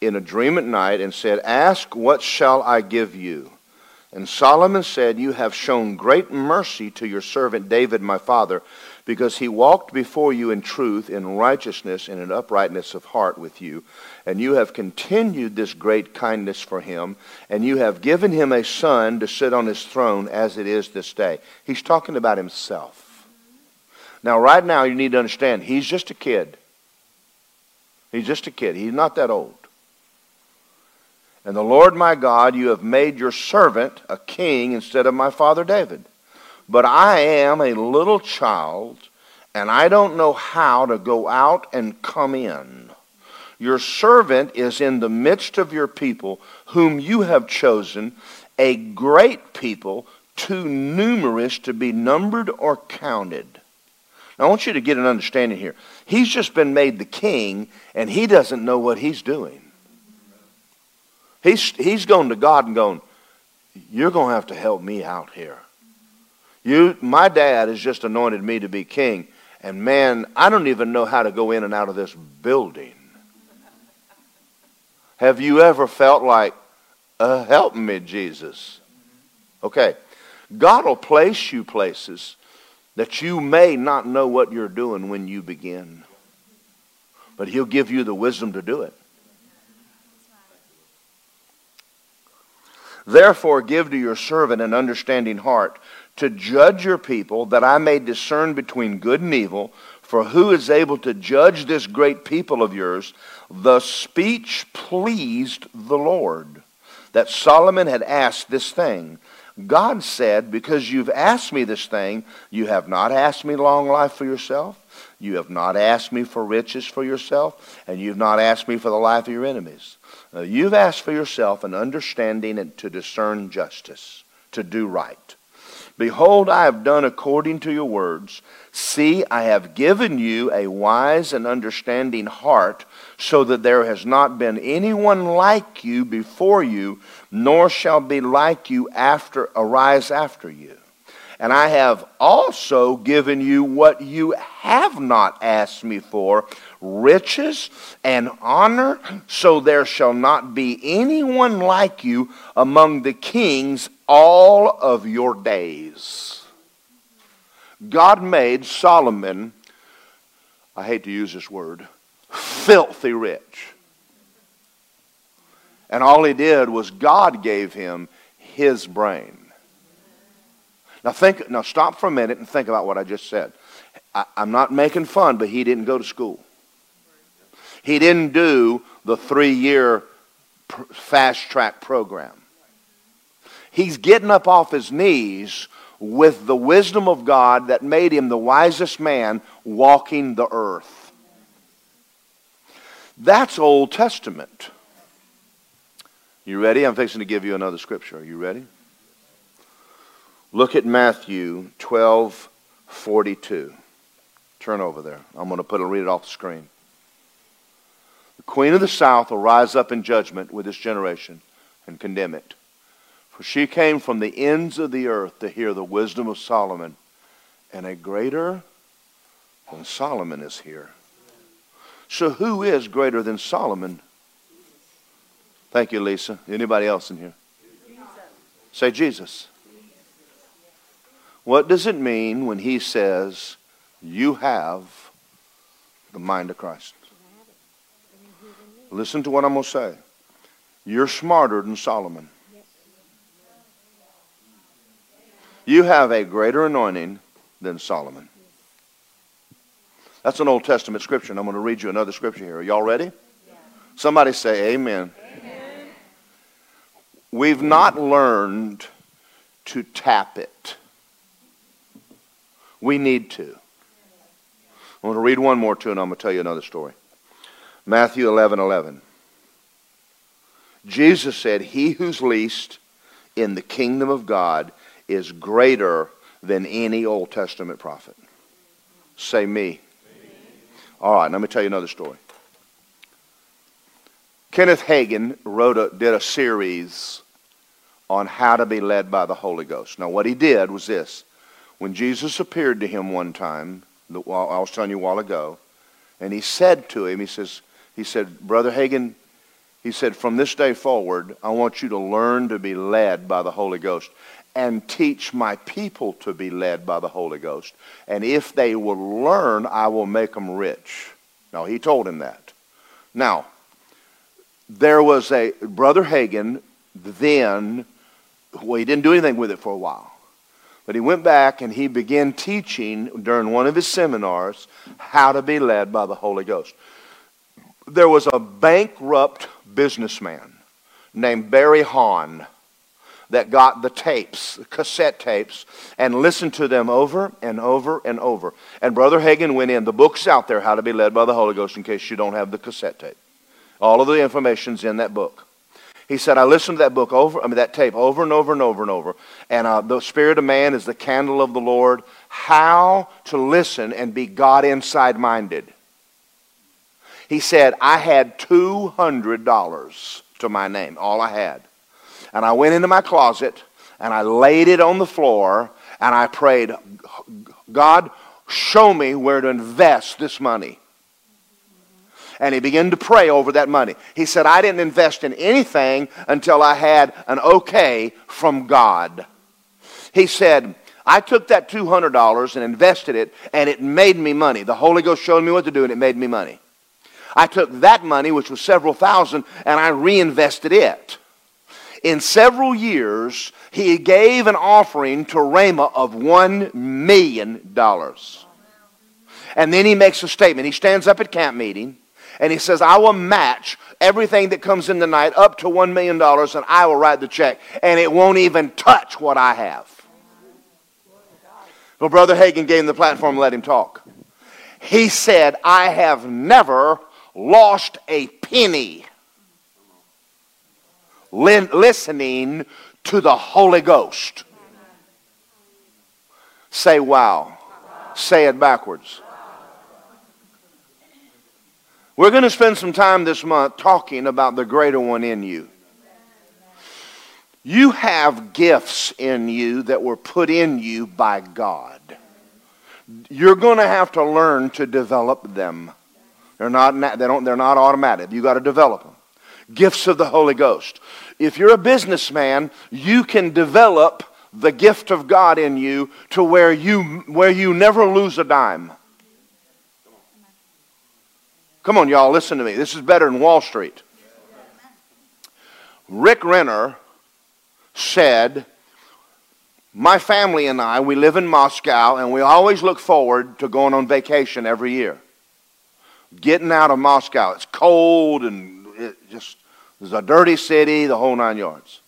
in a dream at night and said, Ask, what shall I give you? And Solomon said, You have shown great mercy to your servant David, my father, because he walked before you in truth, in righteousness, and in uprightness of heart with you. And you have continued this great kindness for him, and you have given him a son to sit on his throne as it is this day. He's talking about himself. Now, right now, you need to understand, he's just a kid. He's just a kid. He's not that old. And the Lord my God, you have made your servant a king instead of my father David. But I am a little child, and I don't know how to go out and come in. Your servant is in the midst of your people, whom you have chosen, a great people, too numerous to be numbered or counted. Now, I want you to get an understanding here. He's just been made the king, and he doesn't know what he's doing. He's, he's going to God and going, You're going to have to help me out here. You, my dad has just anointed me to be king, and man, I don't even know how to go in and out of this building. Have you ever felt like, uh, help me, Jesus? Okay. God will place you places that you may not know what you're doing when you begin, but He'll give you the wisdom to do it. Therefore, give to your servant an understanding heart to judge your people, that I may discern between good and evil. For who is able to judge this great people of yours? The speech pleased the Lord that Solomon had asked this thing. God said, Because you've asked me this thing, you have not asked me long life for yourself, you have not asked me for riches for yourself, and you've not asked me for the life of your enemies. Uh, you've asked for yourself an understanding and to discern justice, to do right. Behold, I have done according to your words. See, I have given you a wise and understanding heart, so that there has not been anyone like you before you, nor shall be like you after arise after you. And I have also given you what you have not asked me for riches and honor, so there shall not be anyone like you among the kings all of your days. God made Solomon, I hate to use this word, filthy rich. And all he did was God gave him his brain. Now think now stop for a minute and think about what I just said. I, I'm not making fun, but he didn't go to school. He didn't do the three year fast track program. He's getting up off his knees with the wisdom of God that made him the wisest man walking the earth. That's Old Testament. You ready? I'm fixing to give you another scripture. Are you ready? Look at Matthew 12 42. Turn over there. I'm going to put it, read it off the screen. The queen of the south will rise up in judgment with this generation and condemn it. For she came from the ends of the earth to hear the wisdom of Solomon, and a greater than Solomon is here. So who is greater than Solomon? Thank you, Lisa. Anybody else in here? Jesus. Say Jesus. What does it mean when he says, You have the mind of Christ? Listen to what I'm going to say. You're smarter than Solomon. You have a greater anointing than Solomon. That's an Old Testament scripture, and I'm going to read you another scripture here. Are y'all ready? Somebody say amen. amen. We've not learned to tap it. We need to. I'm going to read one more too, and I'm going to tell you another story. Matthew 11 11. Jesus said, He who's least in the kingdom of God is greater than any Old Testament prophet. Say me. All right, let me tell you another story. Kenneth Hagin wrote a, did a series on how to be led by the Holy Ghost. Now, what he did was this. When Jesus appeared to him one time, I was telling you a while ago, and he said to him, he says, he said, Brother Hagin, he said, from this day forward, I want you to learn to be led by the Holy Ghost and teach my people to be led by the Holy Ghost. And if they will learn, I will make them rich. Now, he told him that. Now, there was a, Brother Hagin then, well, he didn't do anything with it for a while. But he went back and he began teaching during one of his seminars how to be led by the Holy Ghost there was a bankrupt businessman named Barry Hahn that got the tapes, the cassette tapes, and listened to them over and over and over. And Brother Hagin went in. The book's out there, How to Be Led by the Holy Ghost, in case you don't have the cassette tape. All of the information's in that book. He said, I listened to that book over, I mean, that tape over and over and over and over. And uh, the Spirit of man is the candle of the Lord. How to listen and be God inside minded. He said, I had $200 to my name, all I had. And I went into my closet and I laid it on the floor and I prayed, God, show me where to invest this money. And he began to pray over that money. He said, I didn't invest in anything until I had an okay from God. He said, I took that $200 and invested it, and it made me money. The Holy Ghost showed me what to do, and it made me money. I took that money, which was several thousand, and I reinvested it. In several years, he gave an offering to Rhema of $1 million. And then he makes a statement. He stands up at camp meeting and he says, I will match everything that comes in the night up to $1 million and I will write the check. And it won't even touch what I have. Well, Brother Hagin gave him the platform and let him talk. He said, I have never lost a penny listening to the Holy Ghost. Say wow. Say it backwards. We're going to spend some time this month talking about the greater one in you. You have gifts in you that were put in you by God. You're going to have to learn to develop them. They're not, they don't, they're not automatic. You've got to develop them. Gifts of the Holy Ghost. If you're a businessman, you can develop the gift of God in you to where you, where you never lose a dime. Come on, y'all, listen to me. This is better than Wall Street. Rick Renner said, My family and I, we live in Moscow, and we always look forward to going on vacation every year. Getting out of Moscow. It's cold and it just, it's a dirty city, the whole nine yards.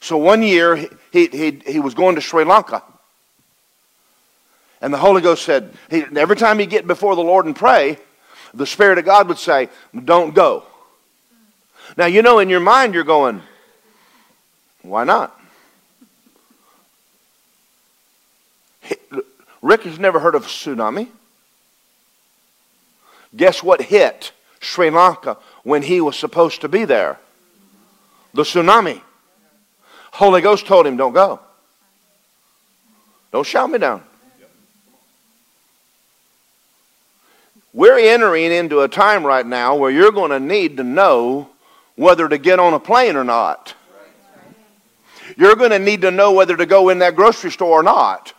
So one year, he, he, he was going to Sri Lanka. And the Holy Ghost said, he, every time he get before the Lord and pray, the Spirit of God would say, Don't go. Now, you know, in your mind, you're going, Why not? Rick has never heard of a tsunami. Guess what hit Sri Lanka when he was supposed to be there? The tsunami. Holy Ghost told him, Don't go. Don't shout me down. We're entering into a time right now where you're going to need to know whether to get on a plane or not. You're going to need to know whether to go in that grocery store or not.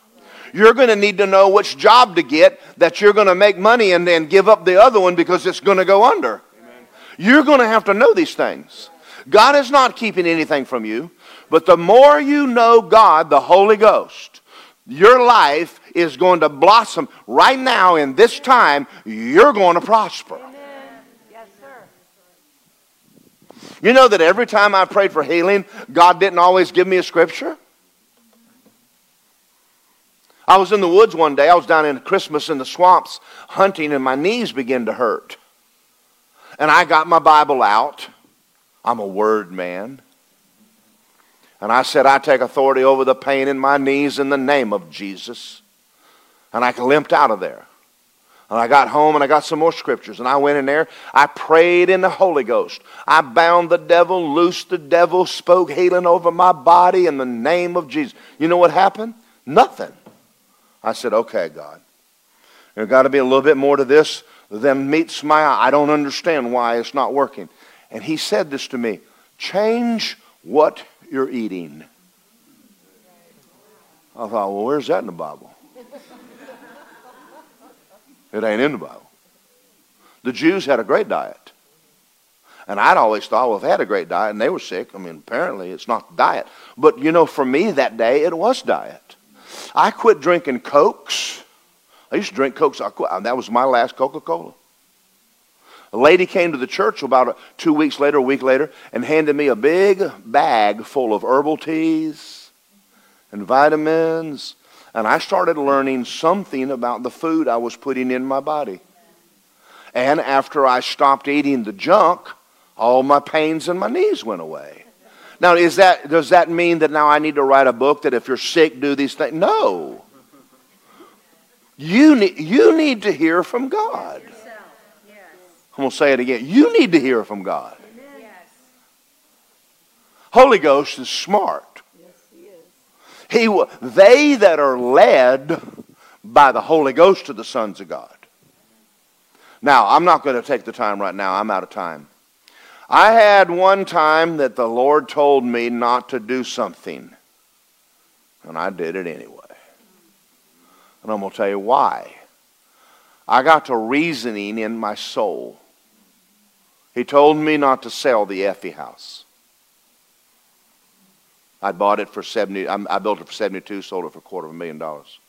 You're going to need to know which job to get that you're going to make money and then give up the other one because it's going to go under. Amen. You're going to have to know these things. God is not keeping anything from you, but the more you know God, the Holy Ghost, your life is going to blossom. Right now, in this time, you're going to prosper. You know that every time I prayed for healing, God didn't always give me a scripture? I was in the woods one day. I was down in Christmas in the swamps hunting, and my knees began to hurt. And I got my Bible out. I'm a word man. And I said, I take authority over the pain in my knees in the name of Jesus. And I limped out of there. And I got home and I got some more scriptures. And I went in there. I prayed in the Holy Ghost. I bound the devil, loosed the devil, spoke healing over my body in the name of Jesus. You know what happened? Nothing. I said, okay, God. There's got to be a little bit more to this than meets my eye. I don't understand why it's not working. And he said this to me change what you're eating. I thought, well, where's that in the Bible? It ain't in the Bible. The Jews had a great diet. And I'd always thought, well, if they had a great diet and they were sick, I mean, apparently it's not diet. But, you know, for me that day, it was diet. I quit drinking Cokes. I used to drink Cokes. That was my last Coca Cola. A lady came to the church about two weeks later, a week later, and handed me a big bag full of herbal teas and vitamins. And I started learning something about the food I was putting in my body. And after I stopped eating the junk, all my pains in my knees went away. Now, is that, does that mean that now I need to write a book that if you're sick, do these things? No. You need, you need to hear from God. I'm going to say it again. You need to hear from God. Holy Ghost is smart. He, they that are led by the Holy Ghost to the sons of God. Now, I'm not going to take the time right now. I'm out of time. I had one time that the Lord told me not to do something, and I did it anyway. And I'm going to tell you why. I got to reasoning in my soul. He told me not to sell the Effie house. I bought it for 70, I built it for 72, sold it for a quarter of a million dollars.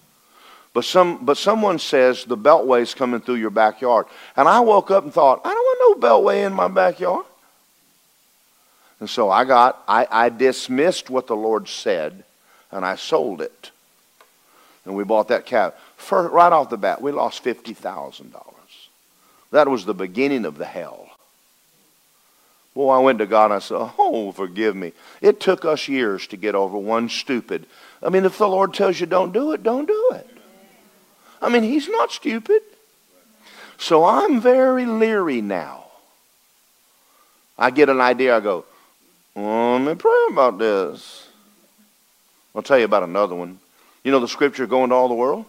But, some, but someone says the beltway's coming through your backyard. And I woke up and thought, I don't want no beltway in my backyard. And so I got, I, I dismissed what the Lord said and I sold it. And we bought that cabin. For, right off the bat, we lost $50,000. That was the beginning of the hell. Well, I went to God and I said, Oh, forgive me. It took us years to get over one stupid. I mean, if the Lord tells you don't do it, don't do it. I mean, He's not stupid. So I'm very leery now. I get an idea, I go, oh, let me pray about this. I'll tell you about another one. You know the scripture going to all the world?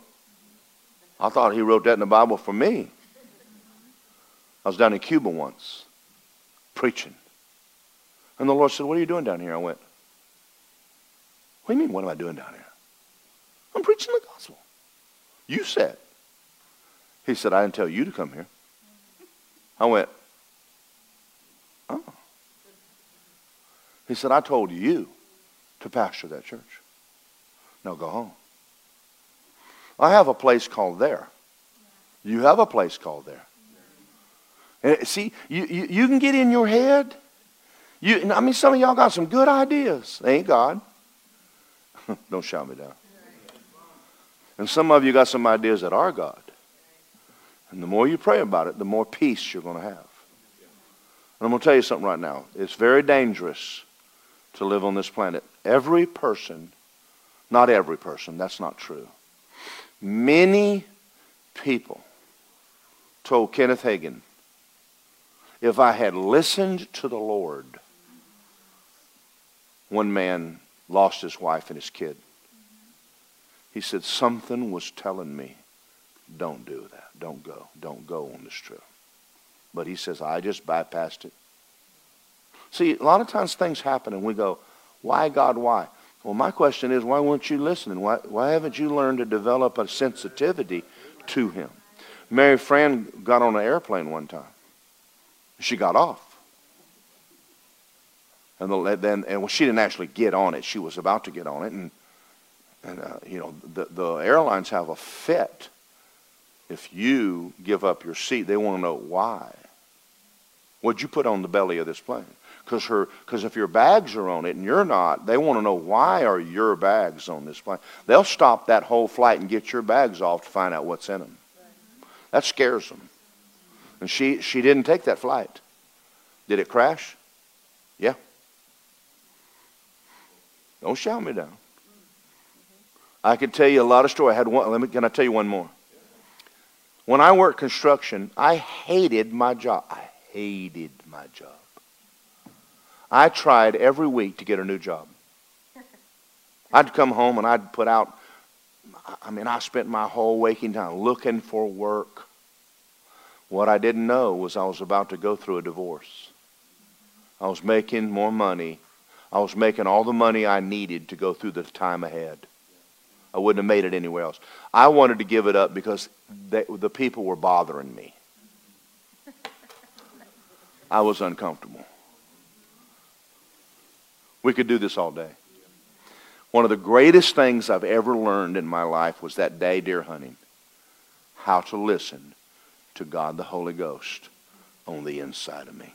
I thought he wrote that in the Bible for me. I was down in Cuba once preaching. And the Lord said, What are you doing down here? I went, What do you mean, what am I doing down here? I'm preaching the gospel. You said. He said, I didn't tell you to come here. I went, Oh. He said, I told you to pastor that church. Now go home. I have a place called there. You have a place called there. And see, you, you, you can get in your head. You, I mean, some of y'all got some good ideas. Ain't God. <laughs> Don't shout me down. And some of you got some ideas that are God. And the more you pray about it, the more peace you're going to have. And I'm going to tell you something right now. It's very dangerous to live on this planet. Every person, not every person, that's not true. Many people told Kenneth Hagin, if I had listened to the Lord, one man lost his wife and his kid. He said, Something was telling me, don't do that. Don't go. Don't go on this trip. But he says, I just bypassed it. See, a lot of times things happen and we go, Why, God, why? Well, my question is, why weren't you listening? Why, why haven't you learned to develop a sensitivity to Him? Mary Fran got on an airplane one time. She got off. And the, then, and well, she didn't actually get on it. She was about to get on it, and and uh, you know the the airlines have a fit. If you give up your seat, they want to know why. What'd you put on the belly of this plane? Because her, because if your bags are on it and you're not, they want to know why are your bags on this plane. They'll stop that whole flight and get your bags off to find out what's in them. That scares them. And she, she didn't take that flight. Did it crash? Yeah. Don't shout me down. I could tell you a lot of stories. I had one. Let me. Can I tell you one more? When I worked construction, I hated my job. I hated my job. I tried every week to get a new job. <laughs> I'd come home and I'd put out. I mean, I spent my whole waking time looking for work. What I didn't know was I was about to go through a divorce. I was making more money. I was making all the money I needed to go through the time ahead. I wouldn't have made it anywhere else. I wanted to give it up because they, the people were bothering me. I was uncomfortable. We could do this all day. One of the greatest things I've ever learned in my life was that day deer hunting. How to listen to God the Holy Ghost on the inside of me.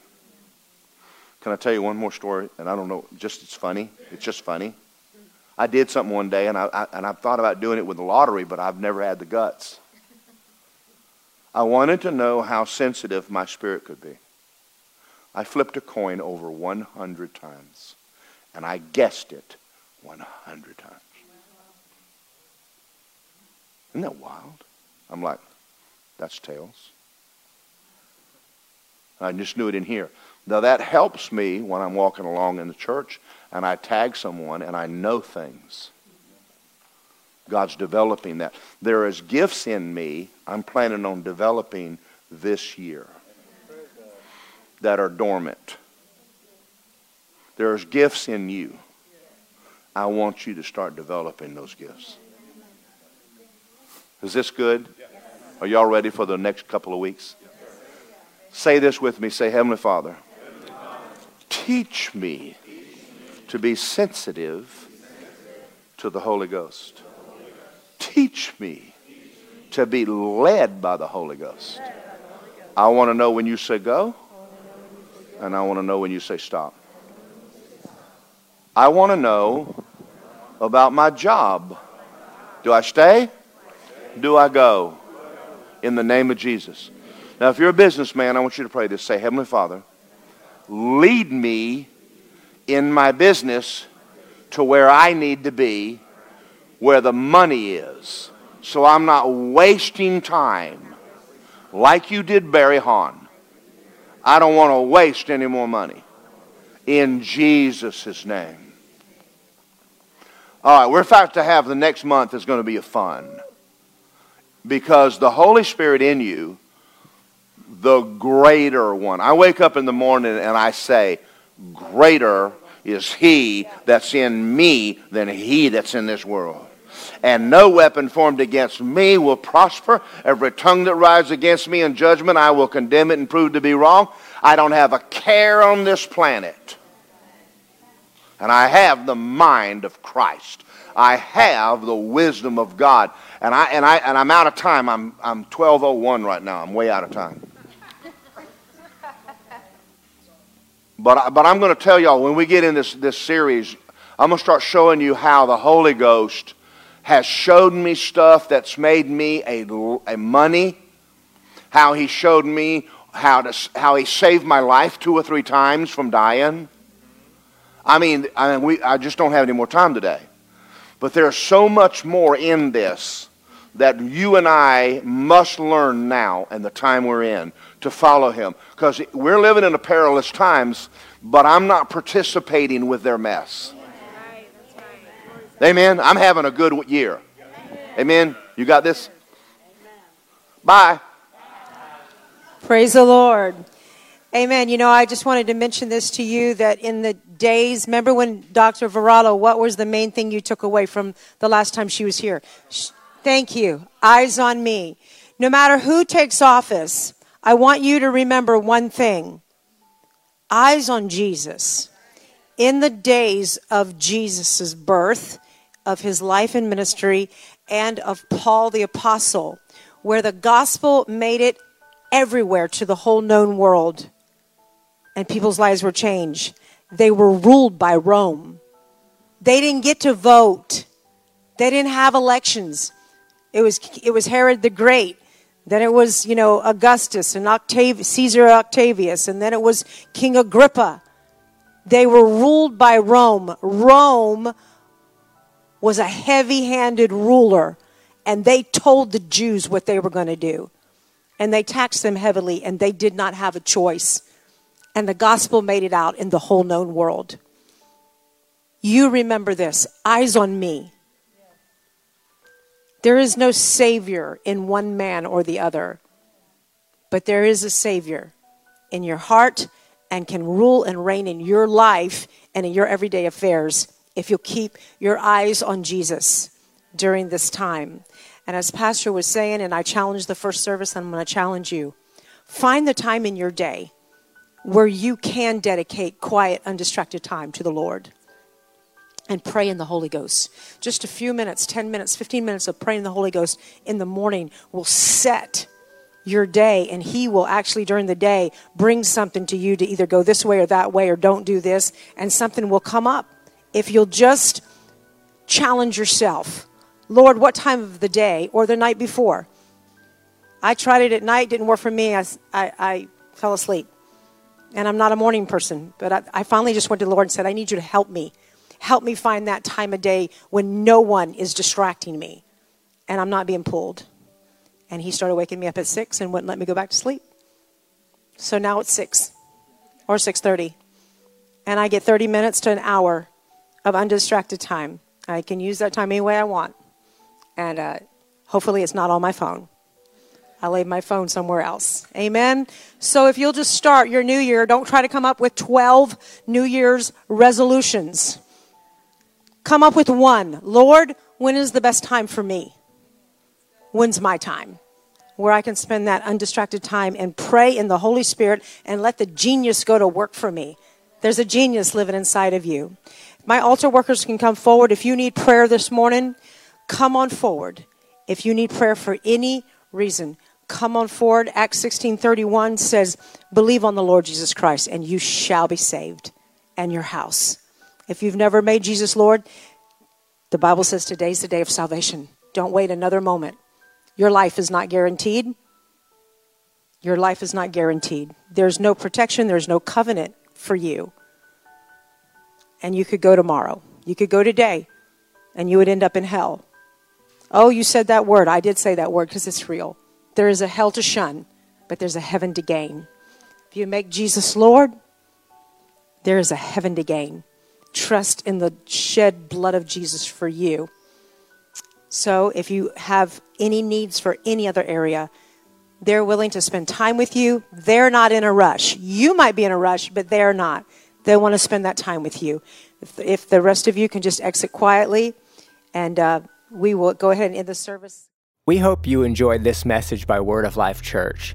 Can I tell you one more story? And I don't know, just it's funny. It's just funny. I did something one day, and I, I and I've thought about doing it with the lottery, but I've never had the guts. I wanted to know how sensitive my spirit could be. I flipped a coin over 100 times, and I guessed it 100 times. Isn't that wild? I'm like, that's tails. I just knew it in here. Now that helps me when I'm walking along in the church and I tag someone and I know things. God's developing that. There is gifts in me I'm planning on developing this year that are dormant. There's gifts in you. I want you to start developing those gifts. Is this good? Are y'all ready for the next couple of weeks? Say this with me. Say, Heavenly Father, teach me to be sensitive to the Holy Ghost. Teach me to be led by the Holy Ghost. I want to know when you say go, and I want to know when you say stop. I want to know about my job. Do I stay? Do I go? In the name of Jesus. Now, if you're a businessman, I want you to pray this. Say, Heavenly Father, lead me in my business to where I need to be, where the money is, so I'm not wasting time like you did Barry Hahn. I don't want to waste any more money. In Jesus' name. All right, we're about to have the next month is going to be a fun. Because the Holy Spirit in you, the greater one. I wake up in the morning and I say, Greater is he that's in me than he that's in this world. And no weapon formed against me will prosper. Every tongue that rises against me in judgment, I will condemn it and prove to be wrong. I don't have a care on this planet. And I have the mind of Christ. I have the wisdom of God. And, I, and, I, and I'm out of time. I'm, I'm 1201 right now. I'm way out of time. But, but I'm going to tell y'all, when we get in this, this series, I'm going to start showing you how the Holy Ghost has showed me stuff that's made me a, a money, how he showed me how, to, how he saved my life two or three times from dying. I mean, I, mean we, I just don't have any more time today. But there's so much more in this that you and I must learn now and the time we're in to follow him. Because we're living in a perilous times, but I'm not participating with their mess. Amen. I'm having a good year. Amen. You got this? Bye. Praise the Lord. Amen. You know, I just wanted to mention this to you that in the days, remember when Dr. Varalo, what was the main thing you took away from the last time she was here? Thank you. Eyes on me. No matter who takes office, I want you to remember one thing eyes on Jesus. In the days of Jesus' birth, of his life and ministry, and of Paul the Apostle, where the gospel made it everywhere to the whole known world and people's lives were changed. They were ruled by Rome. They didn't get to vote. They didn't have elections. It was, it was Herod the Great. Then it was, you know, Augustus and Octav- Caesar Octavius. And then it was King Agrippa. They were ruled by Rome. Rome was a heavy handed ruler. And they told the Jews what they were going to do. And they taxed them heavily, and they did not have a choice and the gospel made it out in the whole known world. You remember this eyes on me. There is no Savior in one man or the other, but there is a Savior in your heart and can rule and reign in your life and in your everyday affairs if you'll keep your eyes on Jesus during this time. And as Pastor was saying, and I challenged the first service, and I'm going to challenge you find the time in your day where you can dedicate quiet, undistracted time to the Lord and pray in the Holy Ghost. Just a few minutes, 10 minutes, 15 minutes of praying in the Holy Ghost in the morning will set your day, and He will actually, during the day, bring something to you to either go this way or that way or don't do this, and something will come up. If you'll just challenge yourself, Lord, what time of the day or the night before? I tried it at night, didn't work for me. I, I, I fell asleep and I'm not a morning person, but I, I, finally just went to the Lord and said, I need you to help me. Help me find that time of day when no one is distracting me and I'm not being pulled. And he started waking me up at 6 and wouldn't let me go back to sleep. So now it's 6 or 6:30. And I get 30 minutes to an hour of undistracted time. I can use that time any way I want. And uh, hopefully it's not on my phone. I laid my phone somewhere else. Amen. So if you'll just start your new year, don't try to come up with 12 New Year's resolutions. Come up with one. Lord, when is the best time for me? When's my time? Where I can spend that undistracted time and pray in the Holy Spirit and let the genius go to work for me. There's a genius living inside of you. My altar workers can come forward. If you need prayer this morning, come on forward If you need prayer for any reason, come on forward. Acts 16:31 says, "Believe on the Lord Jesus Christ and you shall be saved and your house." If you've never made Jesus Lord, the Bible says today's the day of salvation. Don't wait another moment. Your life is not guaranteed. Your life is not guaranteed. There's no protection, there's no covenant for you. And you could go tomorrow. You could go today and you would end up in hell. Oh, you said that word. I did say that word because it's real. There is a hell to shun, but there's a heaven to gain. If you make Jesus Lord, there is a heaven to gain. Trust in the shed blood of Jesus for you. So if you have any needs for any other area, they're willing to spend time with you. They're not in a rush. You might be in a rush, but they're not. They want to spend that time with you. If, if the rest of you can just exit quietly, and uh, we will go ahead and end the service. We hope you enjoyed this message by Word of Life Church.